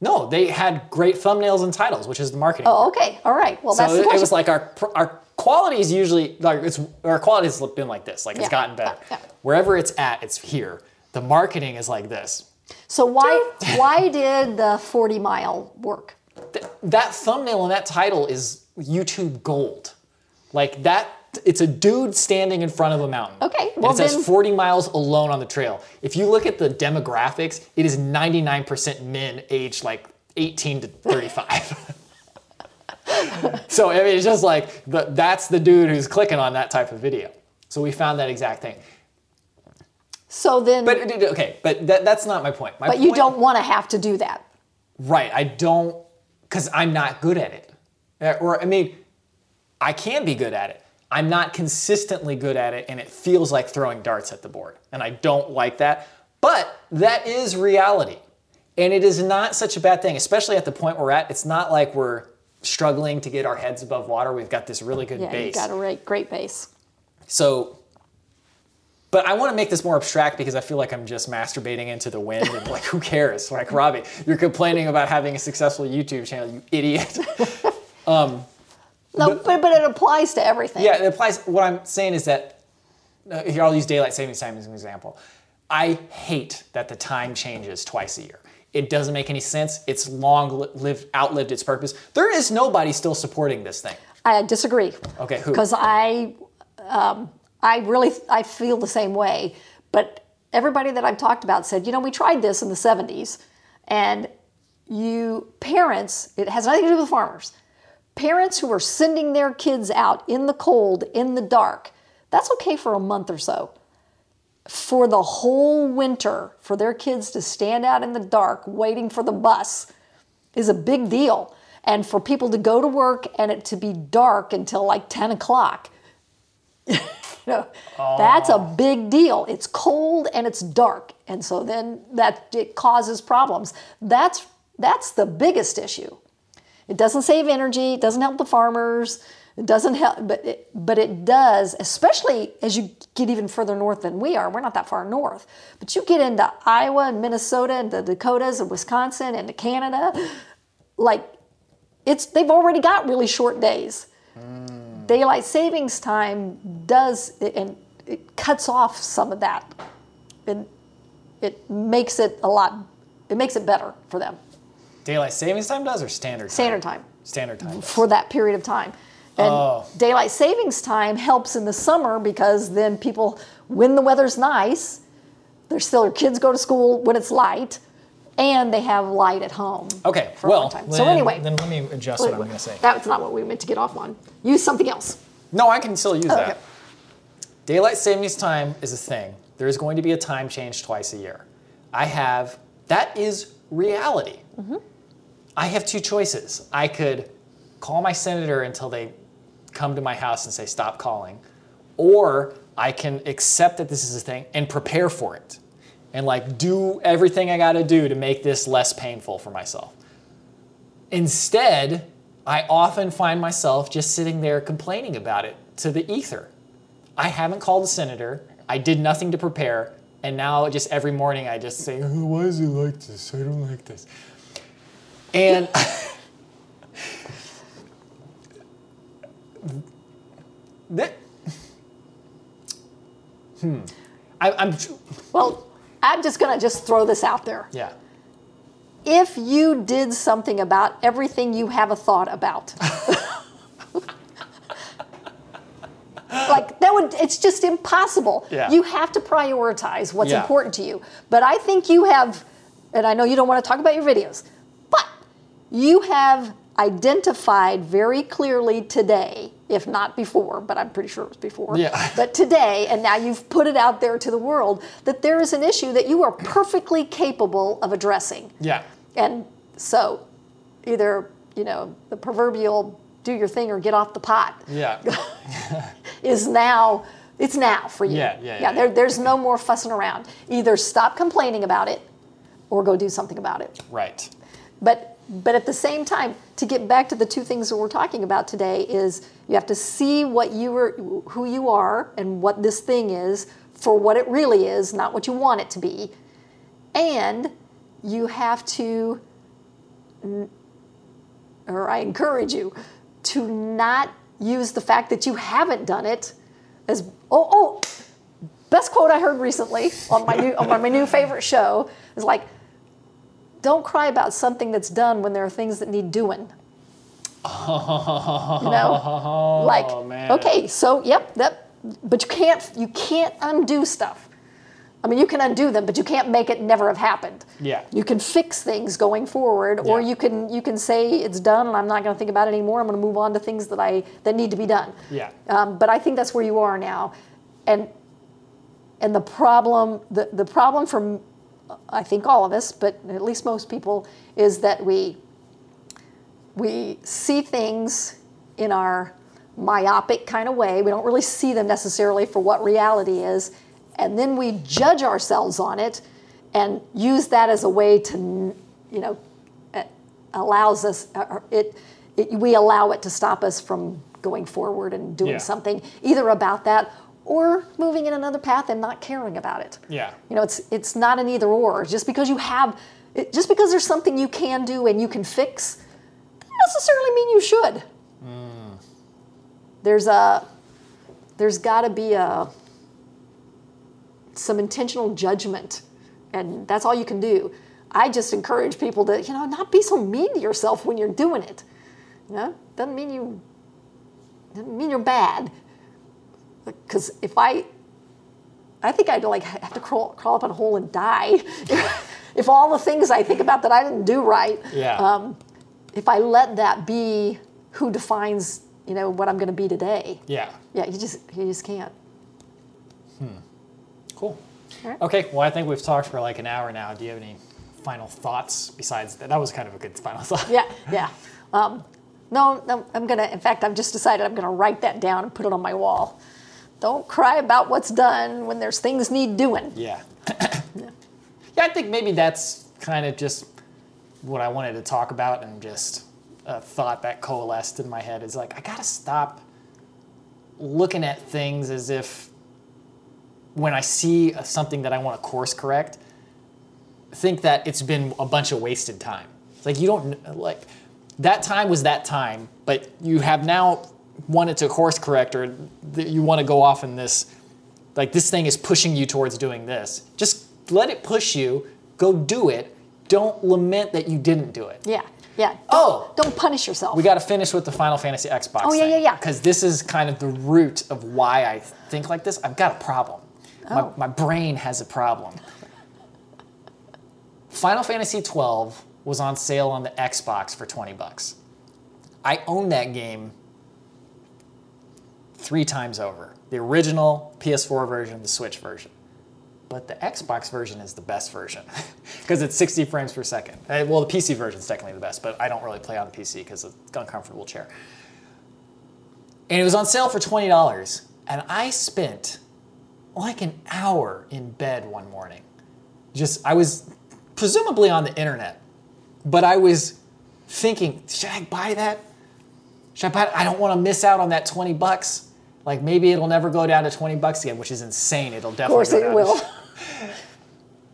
No, they had great thumbnails and titles, which is the marketing. Oh, okay. All right. Well, so that's the it, it was like our our quality is usually like it's our quality has been like this. Like it's gotten better. yeah. Wherever it's at, it's here. The marketing is like this. so why why did the 40 mile work? Th- that thumbnail and that title is YouTube gold. Like that, it's a dude standing in front of a mountain. Okay, And it says then- 40 miles alone on the trail. If you look at the demographics, it is 99% men aged like 18 to 35. so I mean, it's just like the, that's the dude who's clicking on that type of video. So we found that exact thing. So then, But but, okay, but that, that's not my point. My you point- don't want to have to do that. Right. I don't, because I'm not good at it. Or, I mean, I can be good at it. I'm not consistently good at it, and it feels like throwing darts at the board. And I don't like that. But that is reality. And it is not such a bad thing, especially at the point we're at. It's not like we're struggling to get our heads above water. We've got this really good base. Yeah, base. got a great, great base. So, but I want to make this more abstract because I feel like I'm just masturbating into the wind and like, who cares? Like, Robby, you're complaining about having a successful YouTube channel, you idiot. Um, No, but, but, it applies to everything. yeah, it applies. What I'm saying is that uh, here I'll use daylight savings time as an example. I hate that the time changes twice a year. It doesn't make any sense. It's long lived, outlived its purpose. There is nobody still supporting this thing. I disagree. Okay, who? Because I, um, I really, I feel the same way. But everybody that I've talked about said, you know, we tried this in the 70s, and you parents, it has nothing to do with farmers. Parents who are sending their kids out in the cold, in the dark, that's okay for a month or so. For the whole winter, for their kids to stand out in the dark waiting for the bus is a big deal. And for people to go to work and it to be dark until like 10 o'clock, you know, that's a big deal. It's cold and it's dark. And so then that it causes problems. That's that's the biggest issue. It doesn't save energy, it doesn't help the farmers, it doesn't help but it, but it does, especially as you get even further north than we are. We're not that far north. But you get into Iowa and Minnesota and the Dakotas and Wisconsin and Canada, like it's they've already got really short days. Mm. Daylight savings time does and it cuts off some of that. And it makes it a lot it makes it better for them. Daylight savings time does or standard time? Standard time Standard time. does. for that period of time. And Oh. daylight savings time helps in the summer because then people, when the weather's nice, there's still their kids go to school when it's light, and they have light at home. Okay, for a well, long time. then, so anyway, then let me adjust what I'm going to say. that's not what we meant to get off on. Use something else. No, I can still use Okay. that. Daylight savings time is a thing. There is going to be a time change twice a year. I have, that is reality. Mm-hmm. I have two choices. I could call my senator until they come to my house and say, stop calling, or I can accept that this is a thing and prepare for it and like do everything I gotta do to make this less painful for myself. Instead, I often find myself just sitting there complaining about it to the ether. I haven't called the senator. I did nothing to prepare. And now, just every morning, I just say, "Oh, Why is it like this? I don't like this. And that, hmm. I, I'm, Well, I'm just going to just throw this out there. yeah. If you did something about everything you have a thought about, like that would, it's just impossible. Yeah. You have to prioritize what's Yeah. important to you. But I think you have and I know you don't want to talk about your videos, but you have identified very clearly today, if not before, but I'm pretty sure it was before, Yeah. but today, and now you've put it out there to the world, that there is an issue that you are perfectly capable of addressing. Yeah. And so either, you know, the proverbial do your thing or get off the pot Yeah. is now it's now for you. Yeah, yeah, yeah, There, yeah. there's no more fussing around. Either stop complaining about it or go do something about it. right. But but at the same time, to get back to the two things that we're talking about today is you have to see what you were who you are and what this thing is for what it really is, not what you want it to be. And you have to or I encourage you to not use the fact that you haven't done it as oh oh best quote I heard recently on my new on my new favorite show is like don't cry about something that's done when there are things that need doing. you know, like Oh, man. okay, so yep, that, but you can't you can't undo stuff. I mean, you can undo them, but you can't make it never have happened. Yeah. You can fix things going forward, or Yeah. you can you can say it's done and I'm not going to think about it anymore. I'm going to move on to things that I that need to be done. Yeah. Um, but I think that's where you are now, and and the problem the the problem for I think all of us, but at least most people, is that we we see things in our myopic kind of way. We don't really see them necessarily for what reality is, and then we judge ourselves on it and use that as a way to, you know, allows us it, it we allow it to stop us from going forward and doing Yeah. something either about that or moving in another path and not caring about it. Yeah. You know, it's it's not an either or. Just because you have, it, just because there's something you can do and you can fix, doesn't necessarily mean you should. Hmm. There's a, there's got to be a, some intentional judgment, and that's all you can do. I just encourage people to, you know, not be so mean to yourself when you're doing it. You know, doesn't mean you, doesn't mean you're bad. Because if I, I think I'd like have to crawl, crawl up in a hole and die. if all the things I think about that I didn't do right, Yeah. um, if I let that be who defines, you know, what I'm going to be today, yeah. yeah, you just you just can't. Hmm. Cool. Alright. Okay. Well, I think we've talked for like an hour now. Do you have any final thoughts besides that? That was kind of a good final thought. Yeah, yeah. Um, no, no, I'm gonna. In fact, I've just decided I'm gonna write that down and put it on my wall. Don't cry about what's done when there's things need doing. Yeah. yeah, I think maybe that's kind of just what I wanted to talk about and just a thought that coalesced in my head is like, I gotta stop looking at things as if when I see something that I want to course correct, think that it's been a bunch of wasted time. It's like you don't like that time was that time, but you have now wanted to course correct or you want to go off in this like this thing is pushing you towards doing this. Just let it push you, go do it. Don't lament that you didn't do it. Yeah, yeah. Don't, Oh! don't punish yourself. We got to finish with the Final Fantasy Xbox. Oh, yeah, yeah, yeah. Because this is kind of the root of why I think like this. I've got a problem. Oh. My, my brain has a problem. Final Fantasy 12 was on sale on the Xbox for 20 bucks. I own that game three times over. The original PS4 version, the Switch version. But the Xbox version is the best version because it's 60 frames per second. Uh, Well, the PC version is technically the best, but I don't really play on the PC because it's an uncomfortable chair. And it was on sale for $20. And I spent like an hour in bed one morning. Just, I was presumably on the internet, but I was thinking, should I buy that? Should I buy it? I don't want to miss out on that 20 bucks. Like maybe it'll never go down to 20 bucks again, which is insane. It'll definitely of course it will.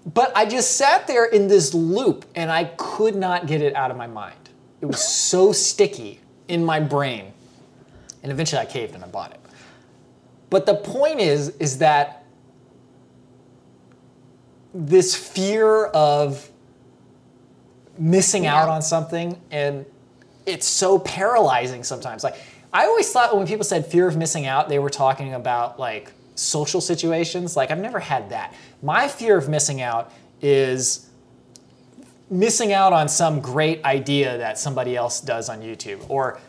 But I just sat there in this loop and I could not get it out of my mind. It was so sticky in my brain. And eventually I caved and I bought it. But the point is is that this fear of missing out on something and it's so paralyzing sometimes. Like I always thought when people said fear of missing out, they were talking about like social situations. Like I've never had that. My fear of missing out is missing out on some great idea that somebody else does on YouTube or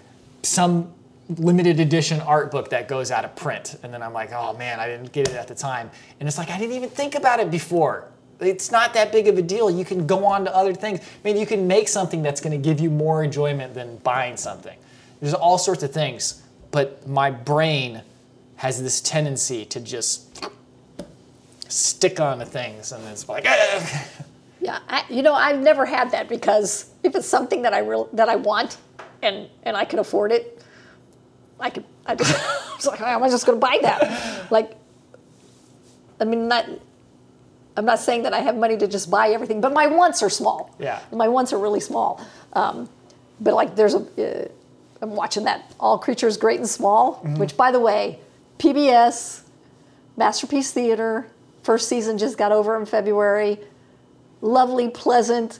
some limited edition art book that goes out of print. And then I'm like, oh man, I didn't get it at the time. And it's like, I didn't even think about it before. It's not that big of a deal. You can go on to other things. I mean, you can make something that's going to give you more enjoyment than buying something. There's all sorts of things. But my brain has this tendency to just stick on to things. And it's like, "Ah." Yeah, I, you know, I've never had that because if it's something that I real that I want and and I can afford it, I could. I just it's like, am I just going to buy that? Like, I mean, not. I'm not saying that I have money to just buy everything, but my wants are small. Yeah. My wants are really small. Um, but like, there's a. Uh, I'm watching that All Creatures Great and Small, mm-hmm. which, by the way, PBS, Masterpiece Theater, first season just got over in February lovely, pleasant.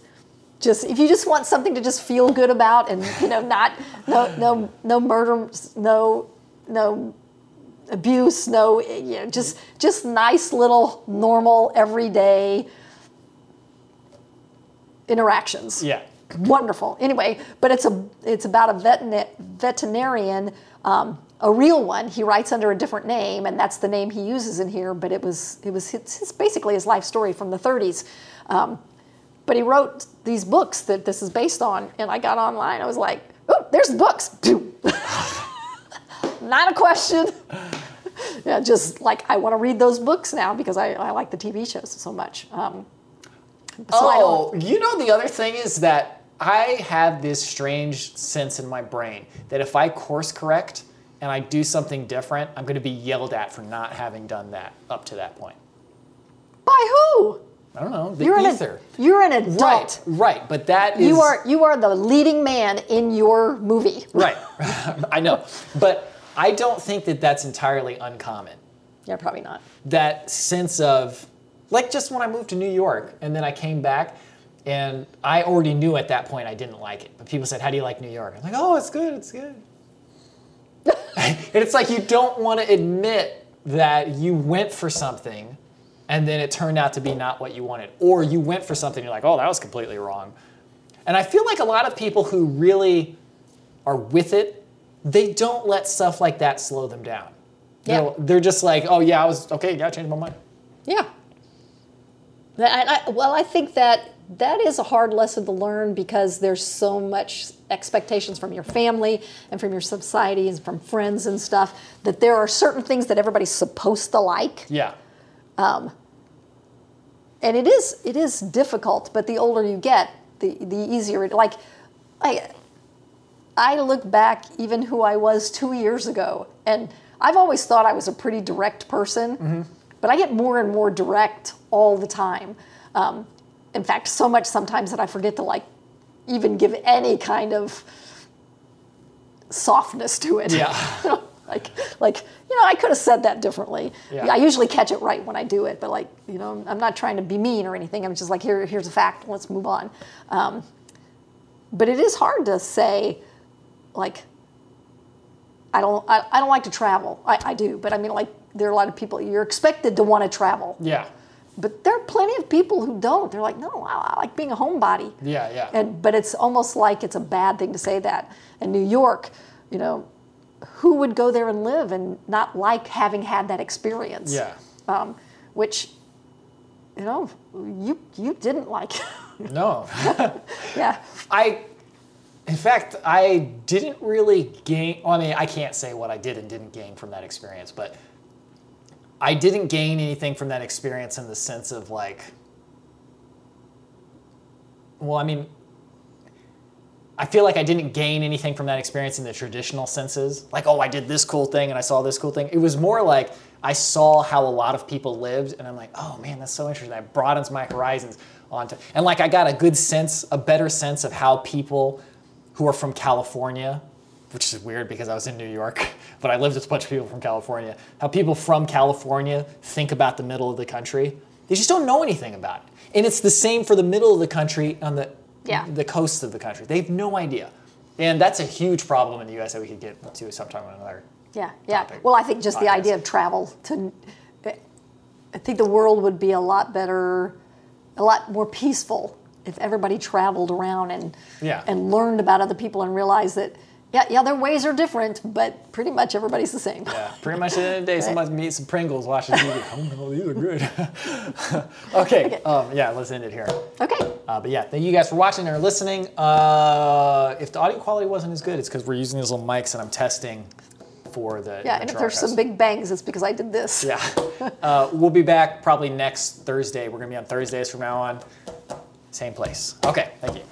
Just if you just want something to just feel good about, and you know, not no no no murder, no no abuse, no you know, just just nice little normal everyday interactions yeah. Wonderful. Anyway, but it's a it's about a veterina- veterinarian, um, a real one. He writes under a different name, and that's the name he uses in here. But it was it was his, his basically his life story from the 30s. Um, but he wrote these books that this is based on, and I got online. I was like, oh, there's the books. Not a question. yeah, just like I want to read those books now because I, I like the TV shows so much. Um, so Oh, you know the other thing is that I have this strange sense in my brain that if I course correct and I do something different, I'm going to be yelled at for not having done that up to that point. by who? I don't know. The You're an, ether. you're an adult. right, right. But that is You are you are the leading man in your movie. right. I know, but I don't think that that's entirely uncommon. Yeah, probably not. that sense of like just when I moved to New York and then I came back and I already knew at that point I didn't like it. But people said, How do you like New York? I'm like, Oh, it's good, it's good. and it's like you don't want to admit that you went for something and then it turned out to be not what you wanted. Or you went for something, you're like, oh, that was completely wrong. And I feel like a lot of people who really are with it, they don't let stuff like that slow them down. Yeah. They're, they're just like, oh yeah, I was okay. Yeah, I changed my mind. Yeah. I, I, well, I think that that is a hard lesson to learn because there's so much expectations from your family and from your society and from friends and stuff that there are certain things that everybody's supposed to like. Yeah, um, and it is it is difficult but the older you get the the easier it like i i look back even who i was two years ago and i've always thought i was a pretty direct person mm-hmm. But i get more and more direct all the time. Um, in fact so much sometimes that i forget to like even give any kind of softness to it. Yeah. like like you know i could have said that differently. Yeah. i usually catch it right when i do it but like you know i'm not trying to be mean or anything. I'm just like here here's a fact. Let's move on. Um, but it is hard to say like i don't i, I don't like to travel. I, I do but i mean like there are a lot of people you're expected to want to travel yeah, but there are plenty of people who don't they're like no i, I like being a homebody yeah, yeah. and but it's almost like it's a bad thing to say that. In New York, you know, who would go there and live and not like having had that experience? yeah. Um, which, you know, you you didn't like. No, yeah. I. In fact, I didn't really gain. I mean, I can't say what I did and didn't gain from that experience, but I didn't gain anything from that experience in the sense of like. Well, I mean, I feel like I didn't gain anything from that experience in the traditional senses. Like, oh, I did this cool thing and I saw this cool thing. It was more like I saw how a lot of people lived and I'm like, oh man, that's so interesting. That broadens my horizons onto, and like I got a good sense, a better sense of how people who are from California, which is weird because I was in New York, but I lived with a bunch of people from California, how people from California think about the middle of the country. They just don't know anything about it. And it's the same for the middle of the country on the Yeah. the coast of the country. They have no idea. And that's a huge problem in the US that we could get to sometime or another. Yeah, yeah. topic. Well, I think just the idea of travel to, I think the world would be a lot better, a lot more peaceful if everybody traveled around and Yeah. and learned about other people and realized that yeah, yeah, their ways are different, but pretty much everybody's the same. Yeah, pretty much at the end of the day, somebody eats some Pringles, watching TV. oh no, these are good. okay, Um, yeah, let's end it here. Okay. Uh, but yeah, thank you guys for watching or listening. Uh, if the audio quality wasn't as good, it's because we're using these little mics and I'm testing for the. Yeah, and if there's some big bangs, it's because I did this. Yeah. Uh, we'll be back probably next Thursday. We're going to be on Thursdays from now on. Same place. Okay, thank you.